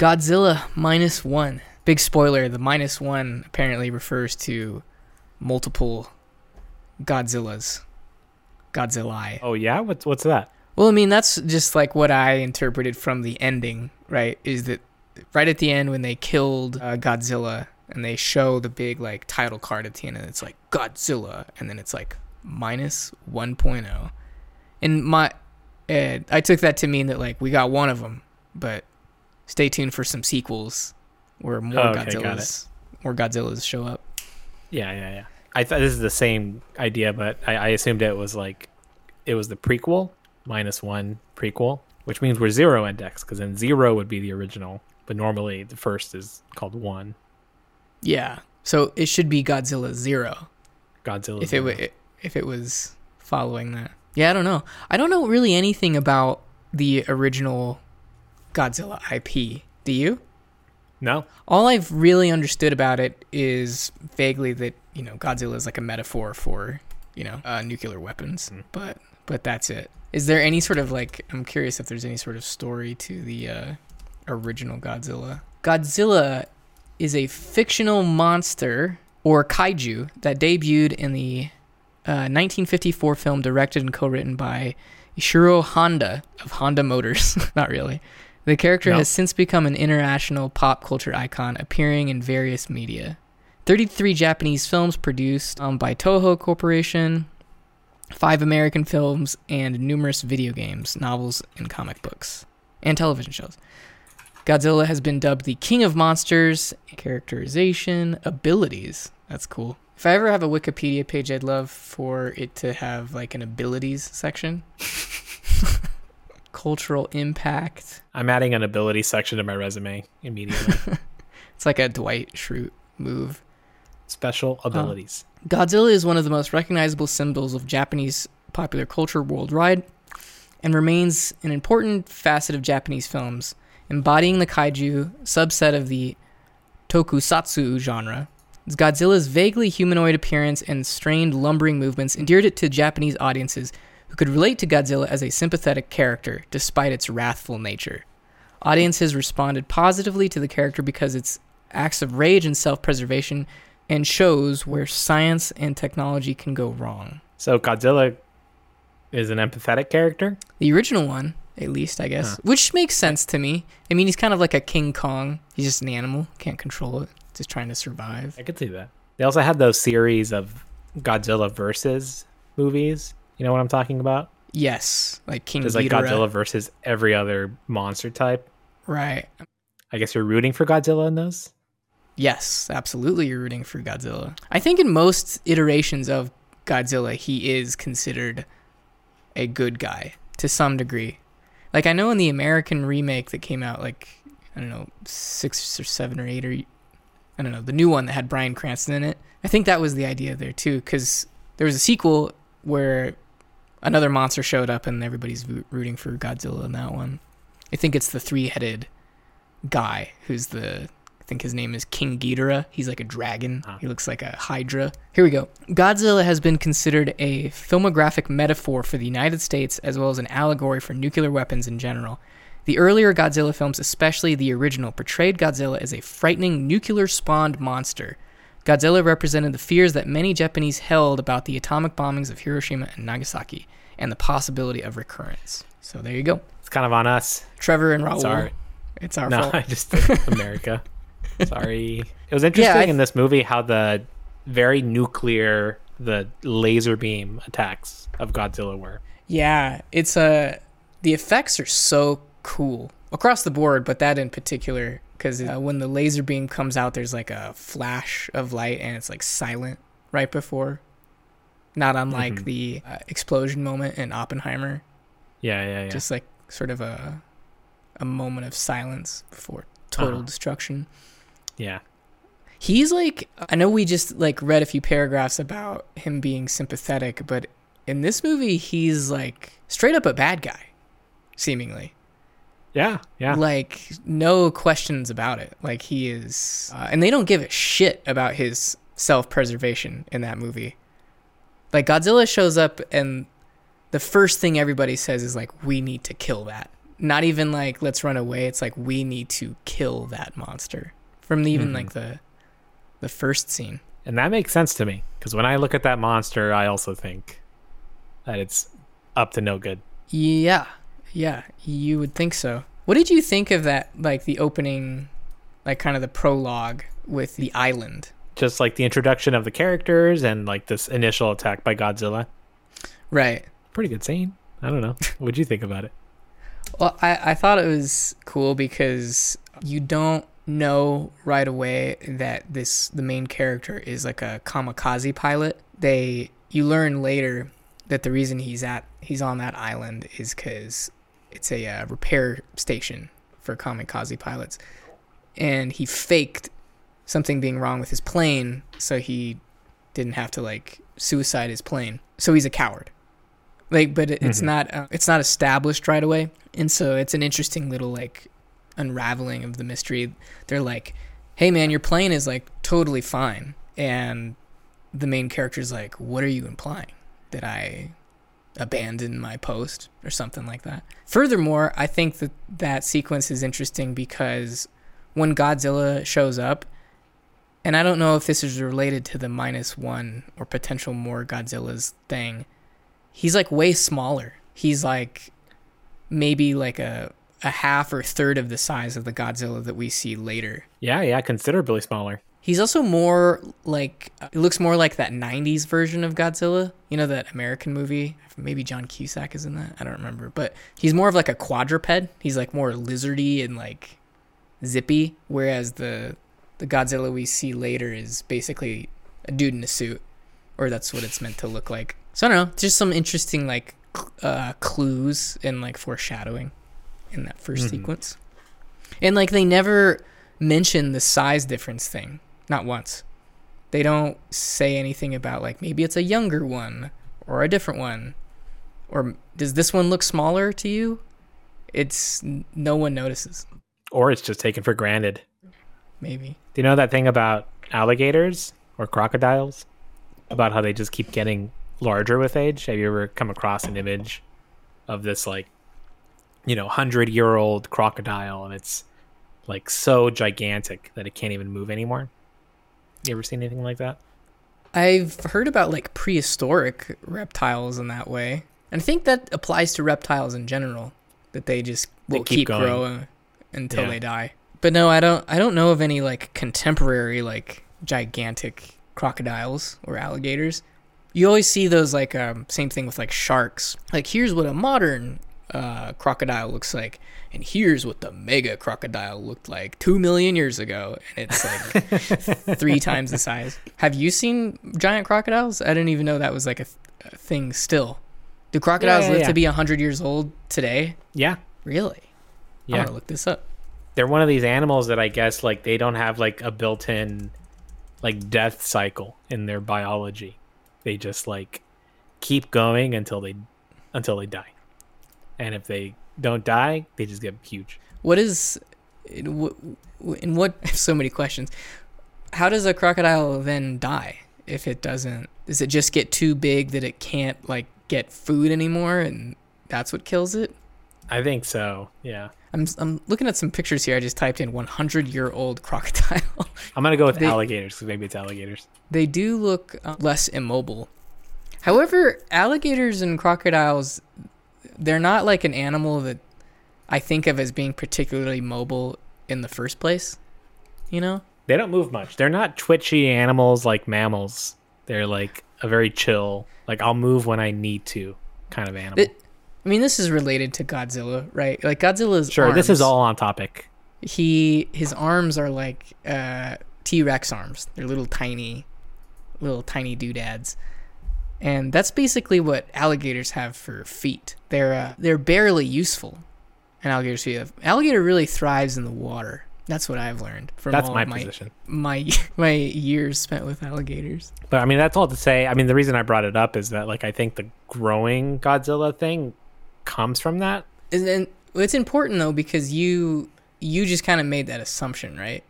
Godzilla minus one. Big spoiler: the minus one apparently refers to multiple Godzillas. Godzilla. Oh yeah, what's what's that? Well, I mean, that's just like what I interpreted from the ending, right? Is that right at the end when they killed uh, Godzilla and they show the big like title card at the end and it's like Godzilla and then it's like minus 1.0. And my uh, I took that to mean that like we got one of them, but stay tuned for some sequels where more Oh, okay, Godzillas more Godzillas show up. Yeah, yeah, yeah. I thought this is the same idea, but I, I assumed it was like it was the prequel minus one prequel, which means we're zero index because then zero would be the original, but normally the first is called one. Yeah. So it should be Godzilla 0. Godzilla. if it wa- if it was following that. Yeah, I don't know. I don't know really anything about the original Godzilla IP. Do you? no, All I've really understood about it is vaguely that you know Godzilla is like a metaphor for you know uh, nuclear weapons, Mm. but but that's it. Is there any sort of like I'm curious if there's any sort of story to the uh, original Godzilla? Godzilla is a fictional monster or kaiju that debuted in the uh, 1954 film directed and co-written by Ishiro Honda of Honda Motors. Not really. The character No. has since become an international pop culture icon, appearing in various media. 33 Japanese films produced um, by Toho Corporation, five American films, and numerous video games, novels, and comic books, and television shows. Godzilla has been dubbed the king of monsters, characterization, abilities. That's cool. If I ever have a Wikipedia page, I'd love for it to have like an abilities section. Cultural impact. I'm adding an ability section to my resume immediately. It's like a Dwight Schrute move. Special abilities. Godzilla is one of the most recognizable symbols of Japanese popular culture worldwide and remains an important facet of Japanese films, embodying the kaiju subset of the tokusatsu genre. Godzilla's vaguely humanoid appearance and strained lumbering movements endeared it to Japanese audiences who could relate to Godzilla as a sympathetic character despite its wrathful nature. Audiences responded positively to the character because its acts of rage and self-preservation and shows where science and technology can go wrong. So Godzilla is an empathetic character. The original one, at least, I guess, Huh. which makes sense to me. I mean, he's kind of like a King Kong. He's just an animal, can't control it, just trying to survive. I could see that. They also had those series of Godzilla versus movies. You know what I'm talking about? Yes, like King There's like Ghidorah. Godzilla versus every other monster type. Right. I guess you're rooting for Godzilla in those. Yes, absolutely. You're rooting for Godzilla. I think in most iterations of Godzilla, he is considered a good guy to some degree. Like I know in the American remake that came out, like I don't know, six or seven or eight or I don't know, the new one that had Bryan Cranston in it. I think that was the idea there too, because there was a sequel where another monster showed up and everybody's rooting for Godzilla in that one. I think it's the three-headed guy who's the I think his name is King Ghidorah. He's like a dragon. Ah. He looks like a hydra. Here we go. Godzilla has been considered a filmographic metaphor for the United States as well as an allegory for nuclear weapons in general. The earlier Godzilla films, especially the original, portrayed Godzilla as a frightening nuclear spawned monster. Godzilla represented the fears that many Japanese held about the atomic bombings of Hiroshima and Nagasaki and the possibility of recurrence. So there you go. It's kind of on us. Trevor and Raul. Sorry. It's our No, fault. I just America. Sorry. It was interesting I- in this movie how the very nuclear, the laser beam attacks of Godzilla were. Yeah, it's uh, the effects are so cool across the board, but that in particular because uh, when the laser beam comes out, there's like a flash of light and it's like silent right before. Not unlike Mhm. the uh, explosion moment in Oppenheimer, Yeah, yeah, yeah. just like sort of a a moment of silence before total Uh-huh. destruction. yeah. He's like I know we just like read a few paragraphs about him being sympathetic, but in this movie he's like straight up a bad guy, seemingly. Yeah, yeah. Like no questions about it. Like he is uh, and they don't give a shit about his self-preservation in that movie. Like Godzilla shows up and the first thing everybody says is like we need to kill that not even like let's run away. It's like we need to kill that monster from the, even Mhm. like the the first scene. And that makes sense to me because when I look at that monster, I also think that it's up to no good. Yeah, yeah, you would think so. What did you think of that? Like the opening, like kind of the prologue with the island. Just like the introduction of the characters and like this initial attack by Godzilla. Right. Pretty good scene. I don't know. What'd you think about it? Well, I, I thought it was cool because you don't know right away that this the main character is like a kamikaze pilot. They you learn later that the reason he's at he's on that island is because it's a uh, repair station for kamikaze pilots, and he faked something being wrong with his plane so he didn't have to like suicide his plane. So he's a coward. Like, but it, it's Mhm. not uh, it's not established right away, and so it's an interesting little like unraveling of the mystery. They're like, "Hey, man, your plane is like totally fine," and the main character's like, "What are you implying? That I abandon my post or something like that?" Furthermore, I think that that sequence is interesting because when Godzilla shows up, and I don't know if this is related to the minus one or potential more Godzilla's thing. He's like way smaller. He's like maybe like a a half or third of the size of the Godzilla that we see later. Yeah, yeah, considerably smaller. He's also more like it looks more like that '90s version of Godzilla. You know that American movie? Maybe John Cusack is in that. I don't remember, but he's more of like a quadruped. He's like more lizardy and like zippy, whereas the the Godzilla we see later is basically a dude in a suit, or that's what it's meant to look like. So I don't know, just some interesting like uh, clues and like foreshadowing in that 1st Mhm. sequence, and like they never mention the size difference thing, not once. They don't say anything about like maybe it's a younger one or a different one, or does this one look smaller to you? It's no one notices. Or it's just taken for granted. Maybe. Do you know that thing about alligators or crocodiles? About how they just keep getting larger with age? Have you ever come across an image of this like you know, hundred year old crocodile and it's like so gigantic that it can't even move anymore? You ever seen anything like that? I've heard about like prehistoric reptiles in that way. And I think that applies to reptiles in general, that they just They will keep keep, growing until Yeah. they die. But no, I don't I don't know of any like contemporary like gigantic crocodiles or alligators. You always see those like um same thing with like sharks. Like here's what a modern uh, crocodile looks like, and here's what the mega crocodile looked like two million years ago, and it's like three times the size. Have you seen giant crocodiles? I didn't even know that was like a, th- a thing still. Do crocodiles yeah, live yeah. to be 100 years old today? Yeah. Really? I Yeah. want to look this up. They're one of these animals that I guess like they don't have like a built in like death cycle in their biology. They just like keep going until they until they die. And if they don't die, they just get huge. What is in what, in what so many questions. How does a crocodile then die if it doesn't does it just get too big that it can't like get food anymore and that's what kills it? I think so. Yeah. I'm I'm looking at some pictures here. I just typed in 100 year old crocodile. I'm gonna go with They- alligators because maybe it's alligators. they do look uh, less immobile. However, alligators and crocodiles, they're not like an animal that I think of as being particularly mobile in the first place. You know? They don't move much. They're not twitchy animals like mammals. They're like a very chill, like I'll move when I need to kind of animal. It- I mean, this is related to Godzilla, right? Like Godzilla's sure, this is all on topic. He his arms are like uh, T Rex arms. They're little tiny, little tiny doodads, and that's basically what alligators have for feet. They're uh, they're barely useful. An alligator's feet. Alligator really thrives in the water. That's what I've learned from That's all my my position. my my years spent with alligators. But I mean, that's all to say. I mean, the reason I brought it up is that like I think the growing Godzilla thing comes from that. And then it's important though because you you just kind of made that assumption, right?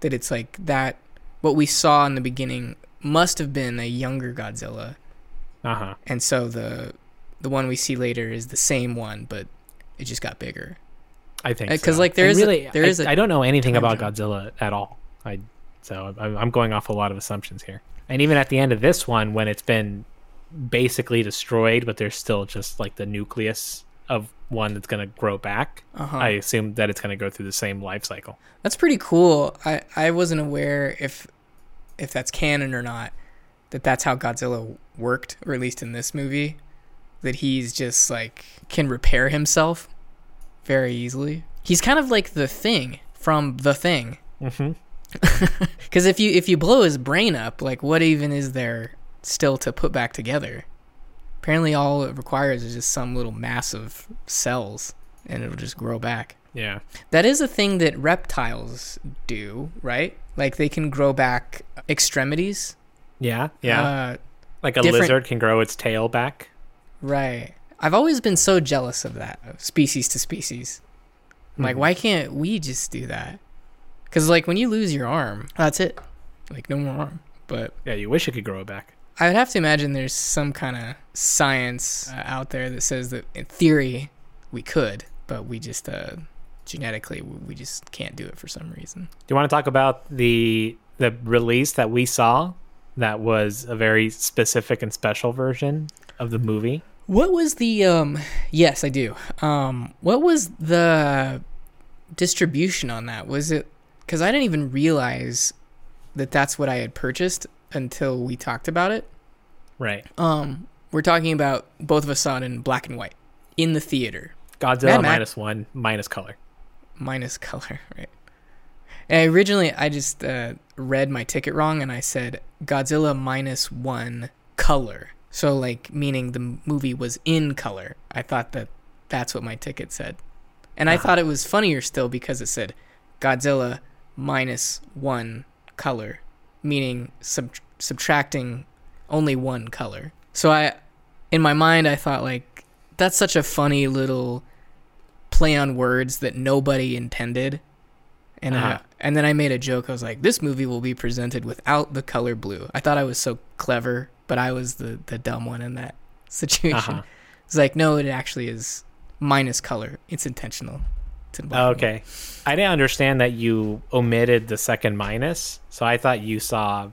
That it's like that what we saw in the beginning must have been a younger Godzilla, Uh huh. and so the the one we see later is the same one, but it just got bigger. I think because so. like there And is a- really there I, is a I don't know anything about jump. Godzilla at all. I so I'm I'm going off a lot of assumptions here. And even at the end of this one, when it's been basically destroyed, but there's still just like the nucleus of one that's going to grow back. Uh-huh. I assume that it's going to go through the same life cycle. That's pretty cool. I I wasn't aware if if that's canon or not that that's how Godzilla worked, or at least in this movie, that he's just like can repair himself very easily. He's kind of like the thing from the thing. Mm-hmm. Because if you if you blow his brain up, like what even is there still to put back together? Apparently, all it requires is just some little mass of cells, and it'll just grow back. Yeah. That is a thing that reptiles do, right? Like they can grow back extremities. Yeah. Yeah. Uh, like a different- lizard can grow its tail back. right. I've always been so jealous of that, of species to species. I'm Like, Mhm. why can't we just do that? Because, like, when you lose your arm, that's it. Like, no more arm. But Yeah, you wish it could grow it back. I would have to imagine there's some kind of science uh, out there that says that in theory we could, but we just uh, genetically we we just can't do it for some reason. Do you want to talk about the the release that we saw that was a very specific and special version of the movie? What was the um yes, I do. Um what was the distribution on that? Was it cuz I didn't even realize that that's what I had purchased until we talked about it. Right. Um we're talking about both of us saw it in black and white in the theater. Godzilla Mad minus one minus color. minus color, right? And originally, I just uh, read my ticket wrong, and I said Godzilla minus one color. So, like, meaning the movie was in color. I thought that that's what my ticket said, and I Uh-huh. thought it was funnier still because it said Godzilla minus one color, meaning sub- subtracting only one color. So I, in my mind, I thought like that's such a funny little play on words that nobody intended. And Uh-huh. And then I made a joke. I was like, "This movie will be presented without the color blue." I thought I was so clever, but I was the the dumb one in that situation. Uh-huh. It's like, no, it actually is minus color. It's intentional. It's in black Oh, okay. I didn't understand that you omitted the second minus, so I thought you saw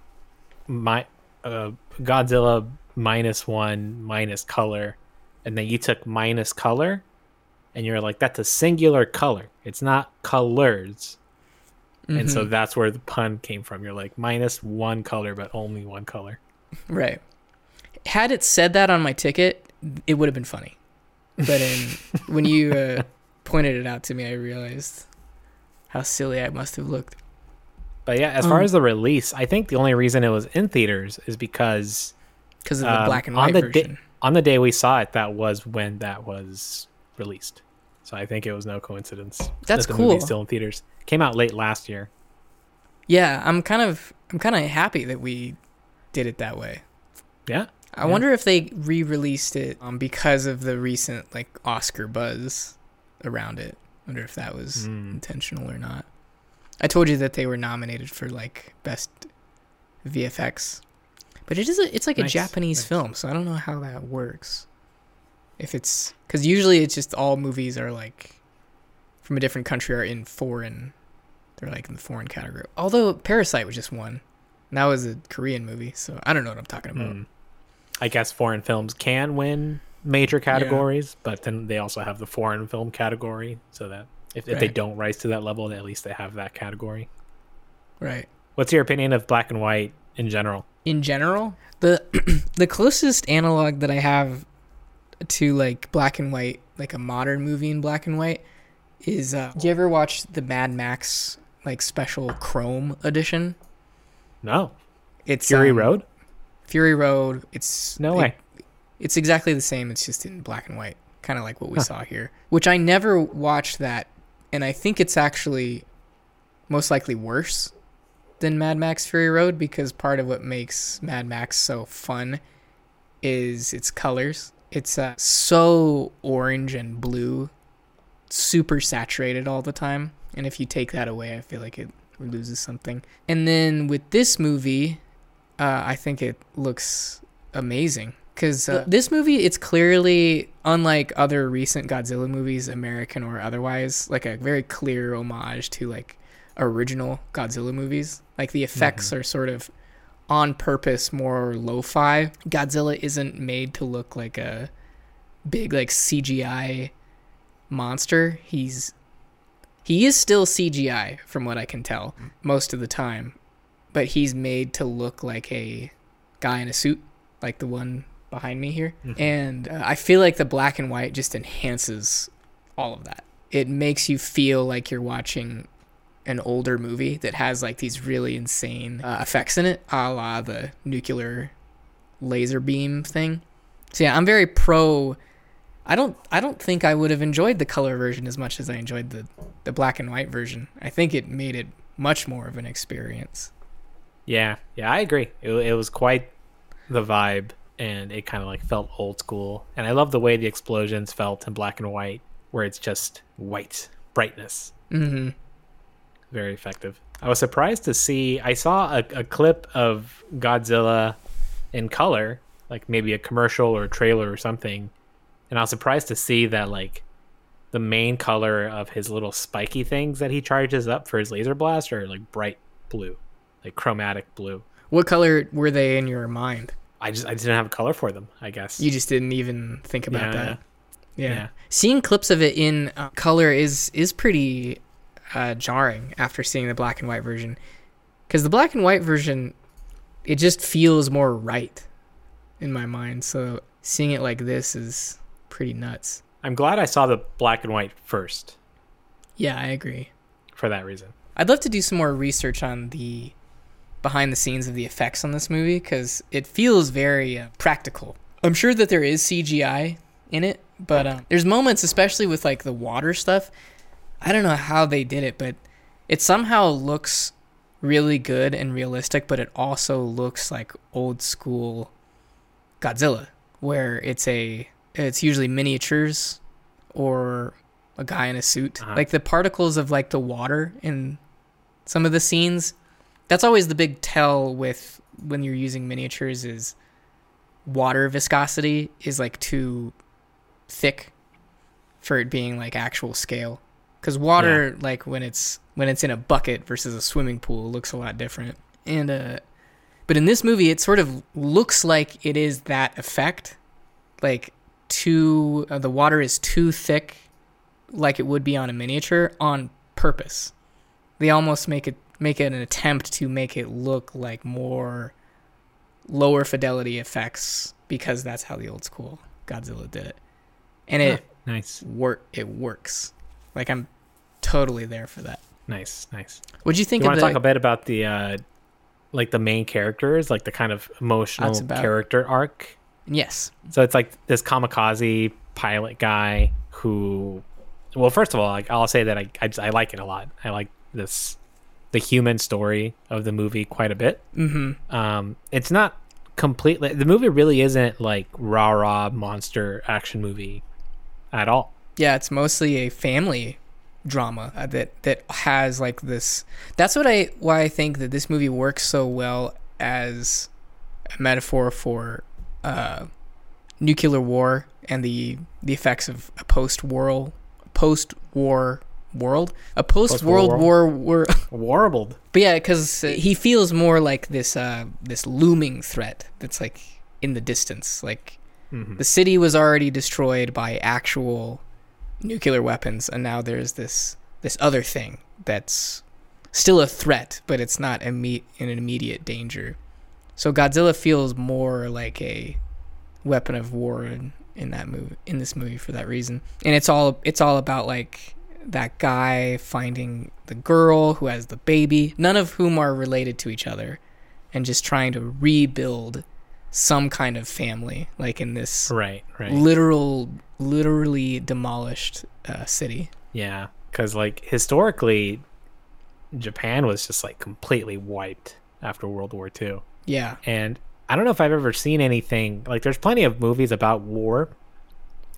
my uh, Godzilla minus one minus color, and then you took minus color, and you're like, that's a singular color. It's not colors, and so Mhm. that's where the pun came from. You're like minus one color, but only one color. Right. Had it said that on my ticket, it would have been funny. But in, when you uh, pointed it out to me, I realized how silly I must have looked. But yeah, as far Um, as the release, I think the only reason it was in theaters is because Because of the Um, black and on white the di- version. on the day we saw it, that was when that was released. So I think it was no coincidence. That's that the cool. Still in theaters. Came out late last year. yeah, I'm kind of I'm kind of happy that we did it that way. Yeah. I Yeah. wonder if they re-released it um, because of the recent like Oscar buzz around it. I wonder if that was Mm. intentional or not. I told you that they were nominated for like best VFX, but it is a, it's like a Japanese nice. film, so I don't know how that works. If it's because usually it's just all movies are like from a different country are in foreign, they're like in the foreign category. Although Parasite was just won, and that was a Korean movie, so I don't know what I'm talking about. Mm. I guess foreign films can win major categories, but then they also have the foreign film category, so that if, if they don't rise to that level, at least they have that category. Right. What's your opinion of black and white in general? in general the the closest analog that i have to like black and white like a modern movie in black and white is uh do you ever watch the mad max like special chrome edition No. it's Fury um, Road? fury road it's No it- way. it's exactly the same it's just in black and white kind of like what we Huh. saw here which i never watched that and i think it's actually most likely worse than Mad Max Fury Road because part of what makes Mad Max so fun is its colors. It's uh, so orange and blue, super saturated all the time. And if you take that away, I feel like it loses something. And then with this movie, uh, I think it looks amazing. Because uh, this movie, it's clearly unlike other recent Godzilla movies, American or otherwise, like a very clear homage to like original Godzilla movies. Like the effects are sort of on purpose, more lo-fi. Godzilla isn't made to look like a big like CGI monster. He's he is still CGI from what I can tell most of the time, but he's made to look like a guy in a suit, like the one behind me here. And uh, I feel like the black and white just enhances all of that. It makes you feel like you're watching an older movie that has like these really insane uh, effects in it, a la the nuclear laser beam thing. So yeah, I'm very pro. I don't. I don't think I would have enjoyed the color version as much as I enjoyed the the black and white version. I think it made it much more of an experience. Yeah, yeah, I agree. It, it was quite the vibe, and it kind of like felt old school. And I love the way the explosions felt in black and white, where it's just white brightness. hmm Very effective. I was surprised to see. I saw a, a clip of Godzilla in color, like maybe a commercial or a trailer or something, and I was surprised to see that like the main color of his little spiky things that he charges up for his laser blast are like bright blue, like chromatic blue. What color were they in your mind? I just I didn't have a color for them. I guess. You just didn't even think about Yeah. that. Yeah. Yeah. Seeing clips of it in uh, color is is pretty uh, jarring after seeing the black and white version, because the black and white version, it just feels more right in my mind. So seeing it like this is pretty nuts. I'm glad I saw the black and white first Yeah, I agree. for that reason. I'd love to do some more research on the behind the scenes of the effects on this movie because it feels very uh, practical. I'm sure that there is CGI in it, but um, there's moments, especially with like the water stuff. I don't know how they did it, but it somehow looks really good and realistic, but it also looks like old school Godzilla, where it's a it's usually miniatures or a guy in a suit. Uh-huh. Like the particles of like the water in some of the scenes. That's always the big tell with when you're using miniatures is water viscosity is like too thick for it being like actual scale. Cuz water like when it's when it's in a bucket versus a swimming pool looks a lot different. And uh but in this movie it sort of looks like it is that effect. Like too uh, the water is too thick like it would be on a miniature on purpose. They almost make it make it an attempt to make it look like more lower fidelity effects because that's how the old school Godzilla did it. And it Nice, work it works. Like I'm totally there for that. nice, nice. What'd you think you want to talk a bit about the uh like the main characters, like the kind of emotional character arc? Yes. So it's like this kamikaze pilot guy who, well, first of all, like I'll say that I I, I like it a lot. I like this the human story of the movie quite a bit. Mm-hmm. Um, it's not completely the movie really isn't like rah rah monster action movie at all. Yeah, it's mostly a family drama uh, that that has like this. That's what I why I think that this movie works so well as a metaphor for uh, nuclear war and the the effects of a post war post war world, a post World War war. Warbled. But yeah, because he feels more like this uh, this looming threat that's like in the distance. Like Mhm. the city was already destroyed by actual nuclear weapons, and now there's this this other thing that's still a threat, but it's not imme- in an immediate danger. So Godzilla feels more like a weapon of war in, in that movie in this movie for that reason. And it's all it's all about like that guy finding the girl who has the baby, none of whom are related to each other, and just trying to rebuild some kind of family, like in this Right, right. literal, literally demolished uh, city. Yeah, because like historically, Japan was just like completely wiped after World War II. Yeah, and I don't know if I've ever seen anything like there's plenty of movies about war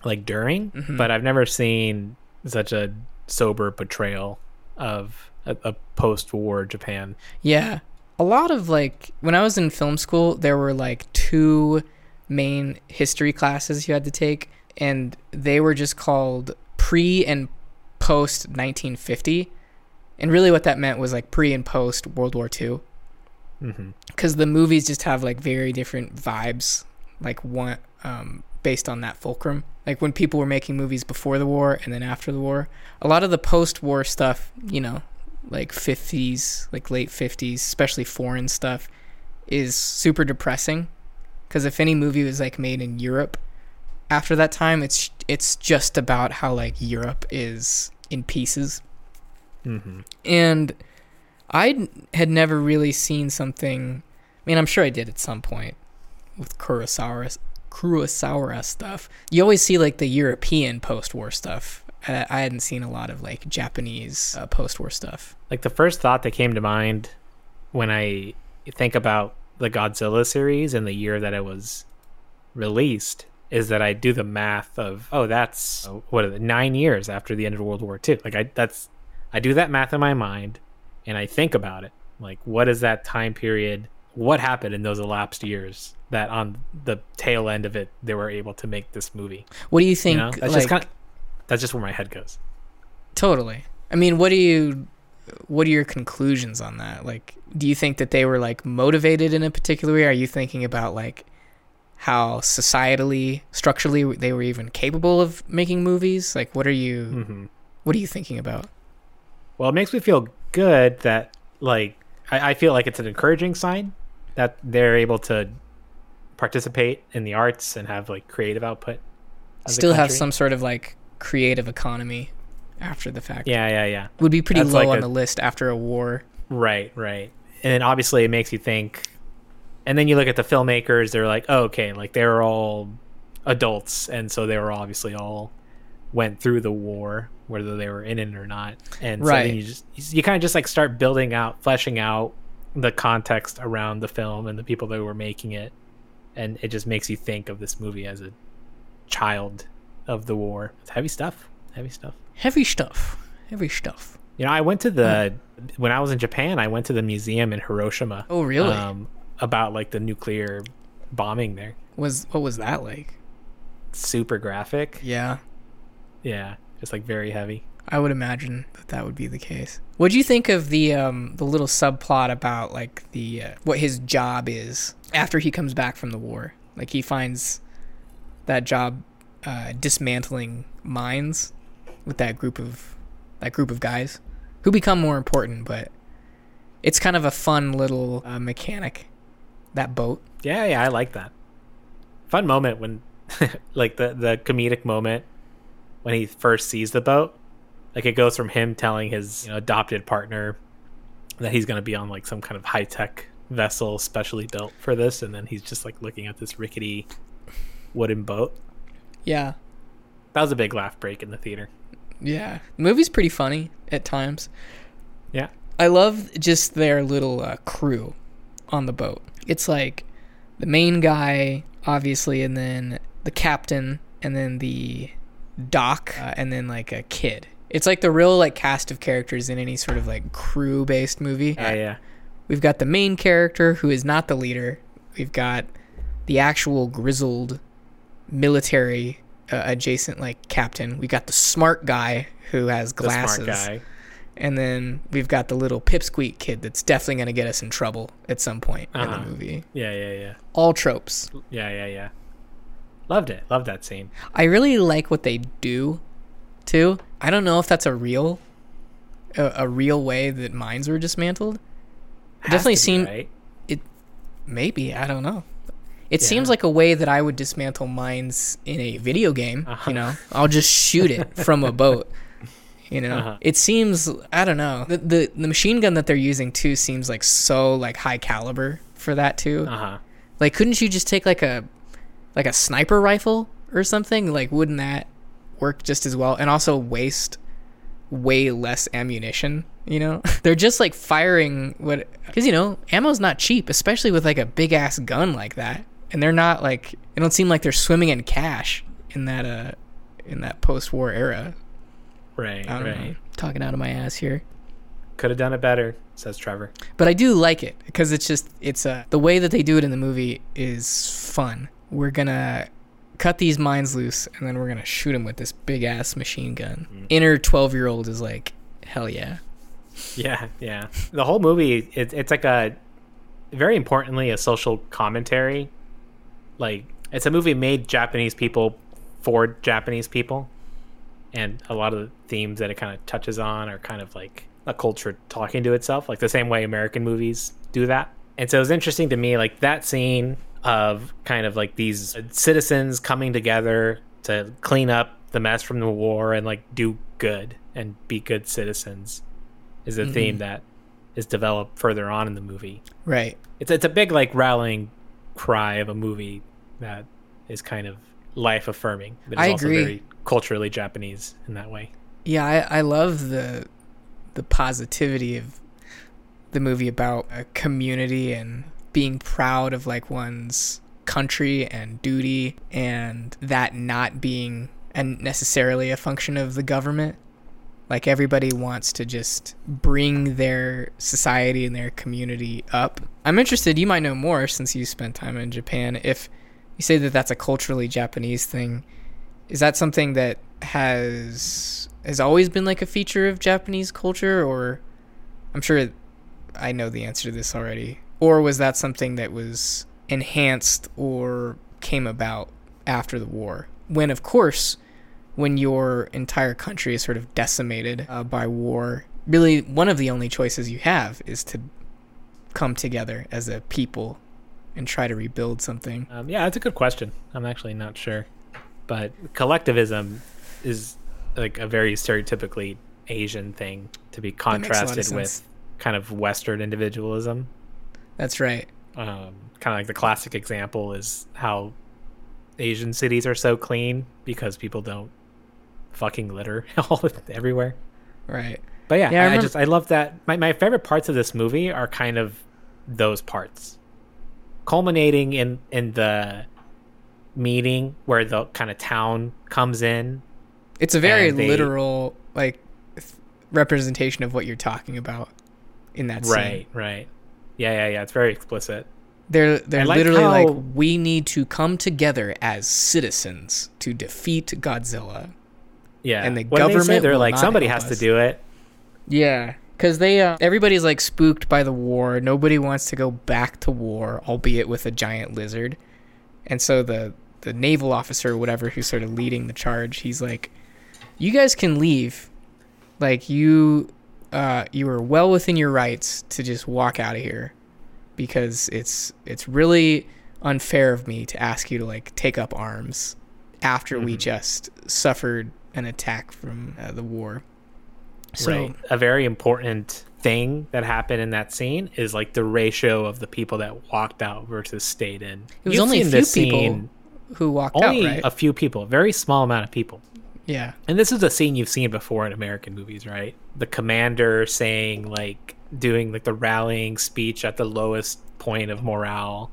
like during, Mhm. but I've never seen such a sober portrayal of a, a post-war Japan. yeah. A lot of like when I was in film school, there were like two main history classes you had to take, and they were just called pre and post 1950. And really, what that meant was like pre and post World War II, Mm-hmm. because the movies just have like very different vibes, like one um, based on that fulcrum. Like when people were making movies before the war and then after the war, a lot of the post-war stuff, you know, like 50s, like late 50s, especially foreign stuff, is super depressing. Because if any movie was like made in Europe after that time, it's it's just about how like Europe is in pieces. Mm-hmm. And I had never really seen something. I mean, I'm sure I did at some point with Kurosawa, Kurosawa stuff. You always see like the European post-war stuff. I, I hadn't seen a lot of like Japanese uh, post-war stuff. Like the first thought that came to mind when I think about the Godzilla series and the year that it was released is that I do the math of oh that's what it, nine years after the end of World War II. Like I that's I do that math in my mind and I think about it. Like what is that time period? What happened in those elapsed years that on the tail end of it they were able to make this movie? What do you You think? know, that's like, just kind of that's just where my head goes. Totally. I mean, what do you what are your conclusions on that? Like do you think that they were like motivated in a particular way? Are you thinking about like how societally, structurally they were even capable of making movies? Like what are you hmm what are you thinking about? Well, it makes me feel good that like I, I feel like it's an encouraging sign that they're able to participate in the arts and have like creative output. Still have some sort of like creative economy after the fact. Yeah, yeah, yeah. Would be pretty That's low like on a- the list after a war. Right, right. And then obviously it makes you think. And then you look at the filmmakers; they're like, oh, okay, like they were all adults, and so they were obviously all went through the war, whether they were in it or not. And so then you just you kind of just like start building out, fleshing out the context around the film and the people that were making it, and it just makes you think of this movie as a child of the war. It's heavy stuff. Heavy stuff. Heavy stuff. Heavy stuff. You know, I went to the when I was in Japan. I went to the museum in Hiroshima. Oh, really? Um, about like the nuclear bombing there. Was what was that like? Super graphic. Yeah. Yeah, just like very heavy. I would imagine that that would be the case. What do you think of the um, the little subplot about like the uh, what his job is after he comes back from the war? Like he finds that job uh, dismantling mines with that group of that group of guys who become more important, but it's kind of a fun little uh, mechanic. That boat. Yeah, yeah, I like that. Fun moment when, like the the comedic moment when he first sees the boat. Like it goes from him telling his you know, adopted partner that he's going to be on like some kind of high tech vessel specially built for this, and then he's just like looking at this rickety wooden boat. Yeah. That was a big laugh break in the theater. Yeah. The movie's pretty funny at times. Yeah. I love just their little uh, crew on the boat. It's like the main guy, obviously, and then the captain, and then the doc, uh, and then like a kid. It's like the real like cast of characters in any sort of like crew-based movie. Yeah, yeah. We've got the main character who is not the leader. We've got the actual grizzled military uh, adjacent like captain. We got the smart guy who has The glasses. smart guy. And then we've got the little pipsqueak kid that's definitely going to get us in trouble at some point in Uh-huh. the movie. Yeah, yeah, yeah. All tropes. Yeah, yeah, yeah. Loved it. Loved that scene. I really like what they do, too. I don't know if that's a real, a, a real way that mines were dismantled. Definitely seen- right? Maybe I don't know. It Yeah. seems like a way that I would dismantle mines in a video game. Uh-huh. You know, I'll just shoot it from a boat. You know, Uh-huh. it seems I don't know the, the the machine gun that they're using too seems like so like high caliber for that too. Uh huh. Like, couldn't you just take like a like a sniper rifle or something? Like, wouldn't that work just as well? And also waste way less ammunition. You know, they're just like firing what because you know ammo's not cheap, especially with like a big ass gun like that. And they're not like it don't seem like they're swimming in cash in that uh in that post war era. Right, I don't right. know. Talking out of my ass here. Could have done it better, says Trevor. but I do like it because it's just it's uh, the way that they do it in the movie is fun. We're gonna cut these mines loose and then we're gonna shoot them with this big ass machine gun. Mm. Inner twelve year old is like, hell yeah. Yeah, yeah. The whole movie, it, it's like a very importantly a social commentary. Like it's a movie made Japanese people for Japanese people, and a lot of the themes that it kind of touches on are kind of like a culture talking to itself, like the same way American movies do that. And so it was interesting to me, like that scene of kind of like these citizens coming together to clean up the mess from the war and like do good and be good citizens is a theme mm-hmm. that is developed further on in the movie. Right. It's it's a big like rallying cry of a movie that is kind of life affirming, but it's I also agree. very culturally Japanese in that way. Yeah, I, I love the the positivity of the movie about a community and being proud of like one's country and duty and that not being and necessarily a function of the government. Like everybody wants to just bring their society and their community up. I'm interested, you might know more since you spent time in Japan. If you say that that's a culturally Japanese thing, is that something that has has always been like a feature of Japanese culture or I'm sure I know the answer to this already. Or was that something that was enhanced or came about after the war? When of course when your entire country is sort of decimated uh, by war, really one of the only choices you have is to come together as a people and try to rebuild something. Um, yeah, that's a good question. I'm actually not sure, but collectivism is like a very stereotypically Asian thing to be contrasted sense. with kind of Western individualism. That's right. um, kind of like the classic example is how Asian cities are so clean because people don't fucking litter all everywhere. Right. But yeah, Yeah, I I, I just I love that. My my favorite parts of this movie are kind of those parts, culminating in in the meeting where the kind of town comes in. It's a very they- literal like th- representation of what you're talking about in that scene. Right, right. Yeah, yeah, yeah. It's very explicit. They're they're like literally how- like we need to come together as citizens to defeat Godzilla. Yeah. And the they say? government They're will like somebody has us. to do it. Yeah, cuz they uh, everybody's like spooked by the war. Nobody wants to go back to war, albeit with a giant lizard. And so the the naval officer or whatever who's sort of leading the charge, he's like you guys can leave. Like you uh you are well within your rights to just walk out of here because it's it's really unfair of me to ask you to like take up arms after we Mhm. just suffered an attack from uh, the war. So right. A very important thing that happened in that scene is like the ratio of the people that walked out versus stayed in. It was You've only a few people who walked only out, right? a few people, very small amount of people. Yeah. And this is a scene you've seen before in American movies, right? The commander saying like doing like the rallying speech at the lowest point of morale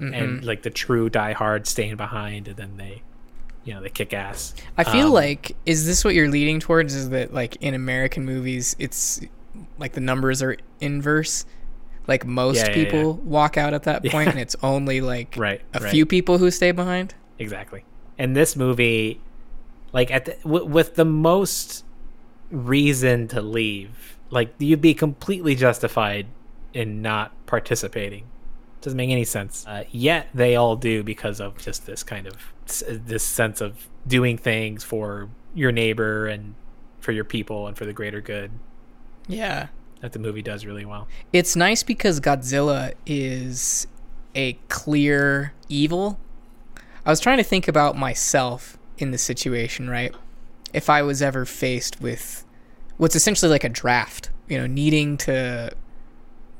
Mm-hmm. and like the true diehard staying behind and then they you know, they kick ass. I feel Um, like is this what you're leading towards? Is that like in American movies, it's like the numbers are inverse. Like most Yeah, yeah, people walk out at that Yeah. point, and it's only like Right, a right. few people who stay behind. Exactly. And this movie, like at the, w- with the most reason to leave, like you'd be completely justified in not participating. Doesn't make any sense. Uh, yet they all do because of just this kind of this sense of doing things for your neighbor and for your people and for the greater good Yeah, that the movie does really well. it's nice because Godzilla is a clear evil. I was trying to think about myself in the situation, right? If I was ever faced with what's essentially like a draft, you know, needing to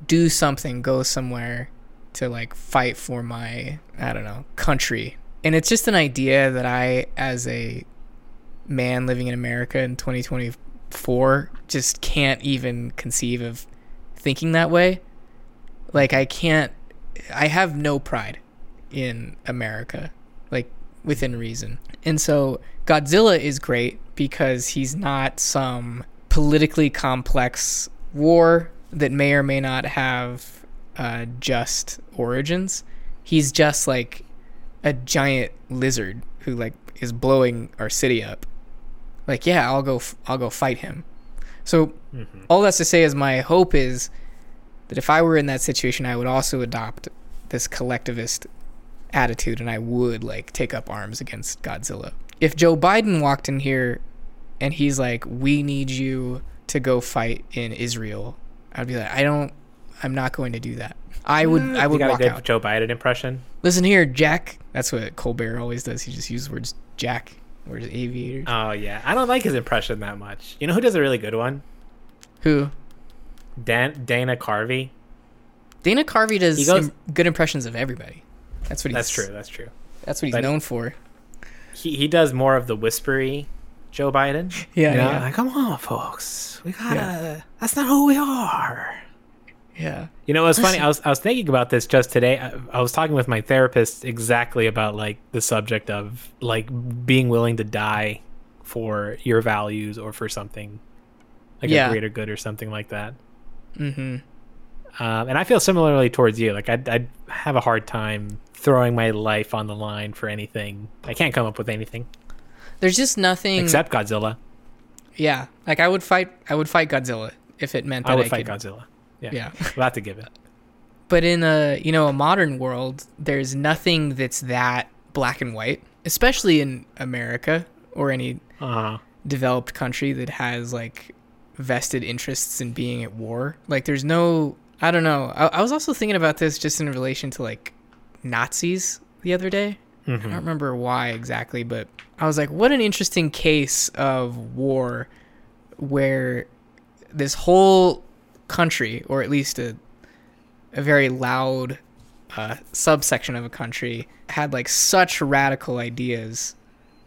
do something, go somewhere to like fight for my, I don't know, country. And it's just an idea that I, as a man living in America in 2024, just can't even conceive of thinking that way. Like, I can't, I have no pride in America, like within reason. And so Godzilla is great because he's not some politically complex war that may or may not have uh, just origins. He's just like a giant lizard who like is blowing our city up. Like, yeah, I'll go. F- I'll go fight him. So Mm-hmm. all that's to say is my hope is that if I were in that situation, I would also adopt this collectivist attitude and I would like take up arms against Godzilla. If Joe Biden walked in here and he's like, "We need you to go fight in Israel," I'd be like, "I don't. I'm not going to do that. I would. Mm. I would you would got walk a good out. Joe Biden impression. Listen here, Jack. That's what Colbert always does. He just uses words Jack, words aviator. Oh yeah, I don't like his impression that much. You know who does a really good one? Who? Dan- Dana Carvey. Dana Carvey does goes- im- good impressions of everybody. That's what he's. That's true. That's true. That's what he's But- known for. He he does more of the whispery Joe Biden. Yeah, You know? yeah. Like, come on, folks. We gotta. That's not who we are. Yeah. You know, it was funny. I was I was thinking about this just today. I, I was talking with my therapist exactly about like the subject of like being willing to die for your values or for something like Yeah. a greater good or something like that. Mm-hmm. Um, and I feel similarly towards you. Like I'd, I'd have a hard time throwing my life on the line for anything. I can't come up with anything There's just nothing. except Godzilla. yeah, like I would fight. I would fight Godzilla if it meant that I I, would fight could. Godzilla. Yeah, Yeah. we'll have to give it. But in a you know a modern world, there's nothing that's that black and white, especially in America or any Uh, developed country that has like vested interests in being at war. Like there's no I don't know. I, I was also thinking about this just in relation to like Nazis the other day. I don't remember why exactly, but I was like, what an interesting case of war where this whole country, or at least a a very loud uh, subsection of a country, had like such radical ideas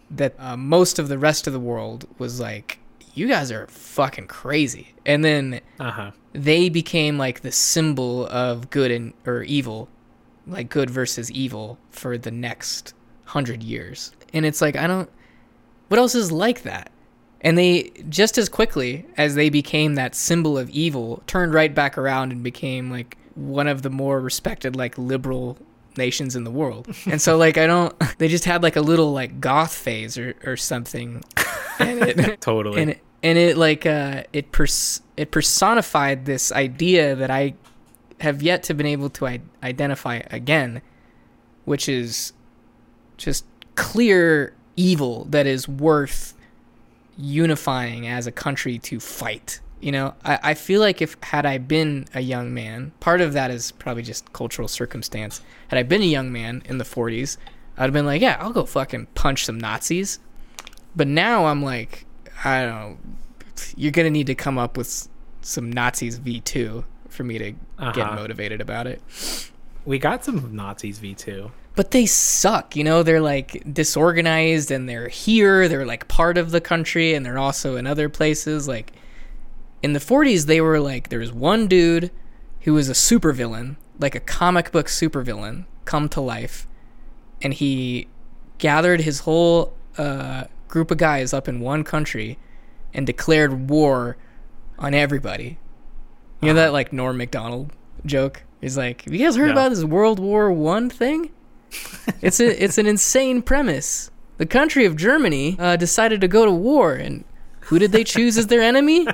that uh, most of the rest of the world was like, "You guys are fucking crazy," and then uh huh. they became like the symbol of good and or evil, like good versus evil for the next hundred years. And it's like I don't. What else is like that? And they just as quickly as they became that symbol of evil, turned right back around and became like one of the more respected like liberal nations in the world. And so like I don't. They just had like a little like goth phase or or something. And it, Totally. and it, and it like uh it pers- it personified this idea that I have yet to been able to I- identify again, which is just clear evil that is worth unifying as a country to fight. You know, I, I feel like if had I been a young man, part of that is probably just cultural circumstance. Had I been a young man in the 40s, I'd have been like, yeah, I'll go fucking punch some Nazis. But now I'm like, I don't know. You're gonna need to come up with some Nazis V2 for me to get Uh-huh. motivated about it. we got some Nazis V two. But they suck, you know. They're like disorganized, and they're here. They're like part of the country, and they're also in other places. Like in the 40s, they were like there was one dude who was a supervillain, like a comic book supervillain, come to life, and he gathered his whole uh, group of guys up in one country and declared war on everybody. You know that like Norm Macdonald joke? He's like, "Have you guys heard No. about this World War One thing? it's a it's an insane premise. The country of Germany uh, decided to go to war, and who did they choose as their enemy?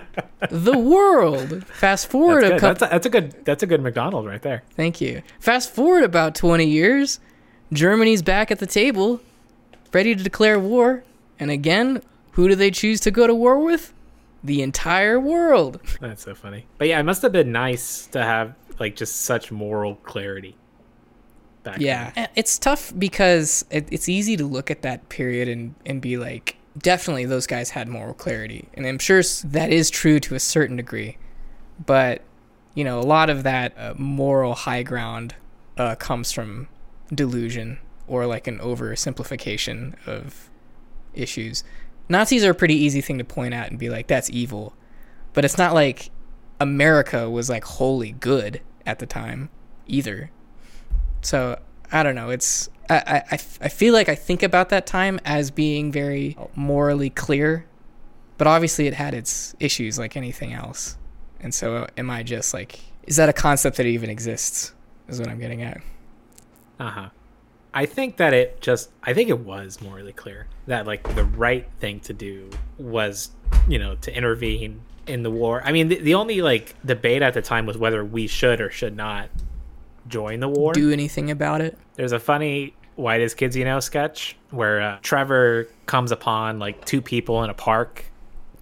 The world. Fast forward That's, a couple. that's, a, that's a good. That's a good Macdonald right there. Thank you. Fast forward about 20 years, Germany's back at the table, ready to declare war. And again, who do they choose to go to war with? The entire world. That's so funny. But yeah, it must have been nice to have like just such moral clarity. Back Yeah. then. It's tough because it, it's easy to look at that period and, and be like, definitely those guys had moral clarity. And I'm sure that is true to a certain degree. But, you know, a lot of that uh, moral high ground uh, comes from delusion or like an oversimplification of issues. Nazis are a pretty easy thing to point at and be like, that's evil. But it's not like America was like wholly good at the time either. So I don't know. It's I, I, I feel like I think about that time as being very morally clear, but obviously it had its issues like anything else. And so am I just like is that a concept that even exists? Is what I'm getting at. Uh huh. I think that it just I think it was morally clear that like the right thing to do was, you know, to intervene in the war. I mean, the, the only like debate at the time was whether we should or should not join the war. Do anything about it? There's a funny Whitest Kids U' Know sketch where uh, Trevor comes upon like two people in a park.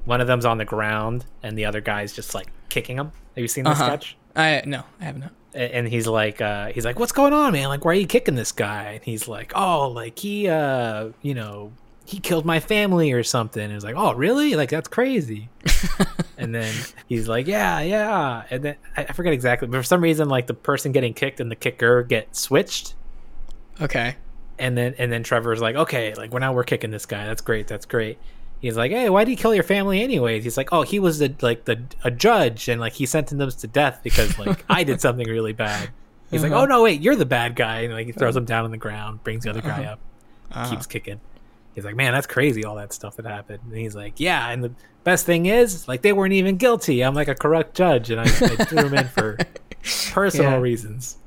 One of them's on the ground and the other guy's just like kicking him. Have you seen this Uh-huh. sketch? I no, I have not. And he's like uh he's like what's going on man? Like why are you kicking this guy? And he's like oh like he uh you know he killed my family or something. And it's like oh really? Like that's crazy. And then he's like yeah yeah. And then I, I forget exactly but for some reason like the person getting kicked and the kicker get switched. Okay. and then and then trevor's like okay like we're now we're kicking this guy. That's great that's great he's like hey why did he kill your family anyways he's like oh he was the like the a judge and like he sentenced them to death because like i did something really bad he's like Uh-huh. oh no wait you're the bad guy and like he throws him down on the ground brings the other guy up Uh-huh. keeps kicking he's like man that's crazy all that stuff that happened and he's like yeah and the best thing is like they weren't even guilty i'm like a corrupt judge and i, I threw him in for personal Yeah. reasons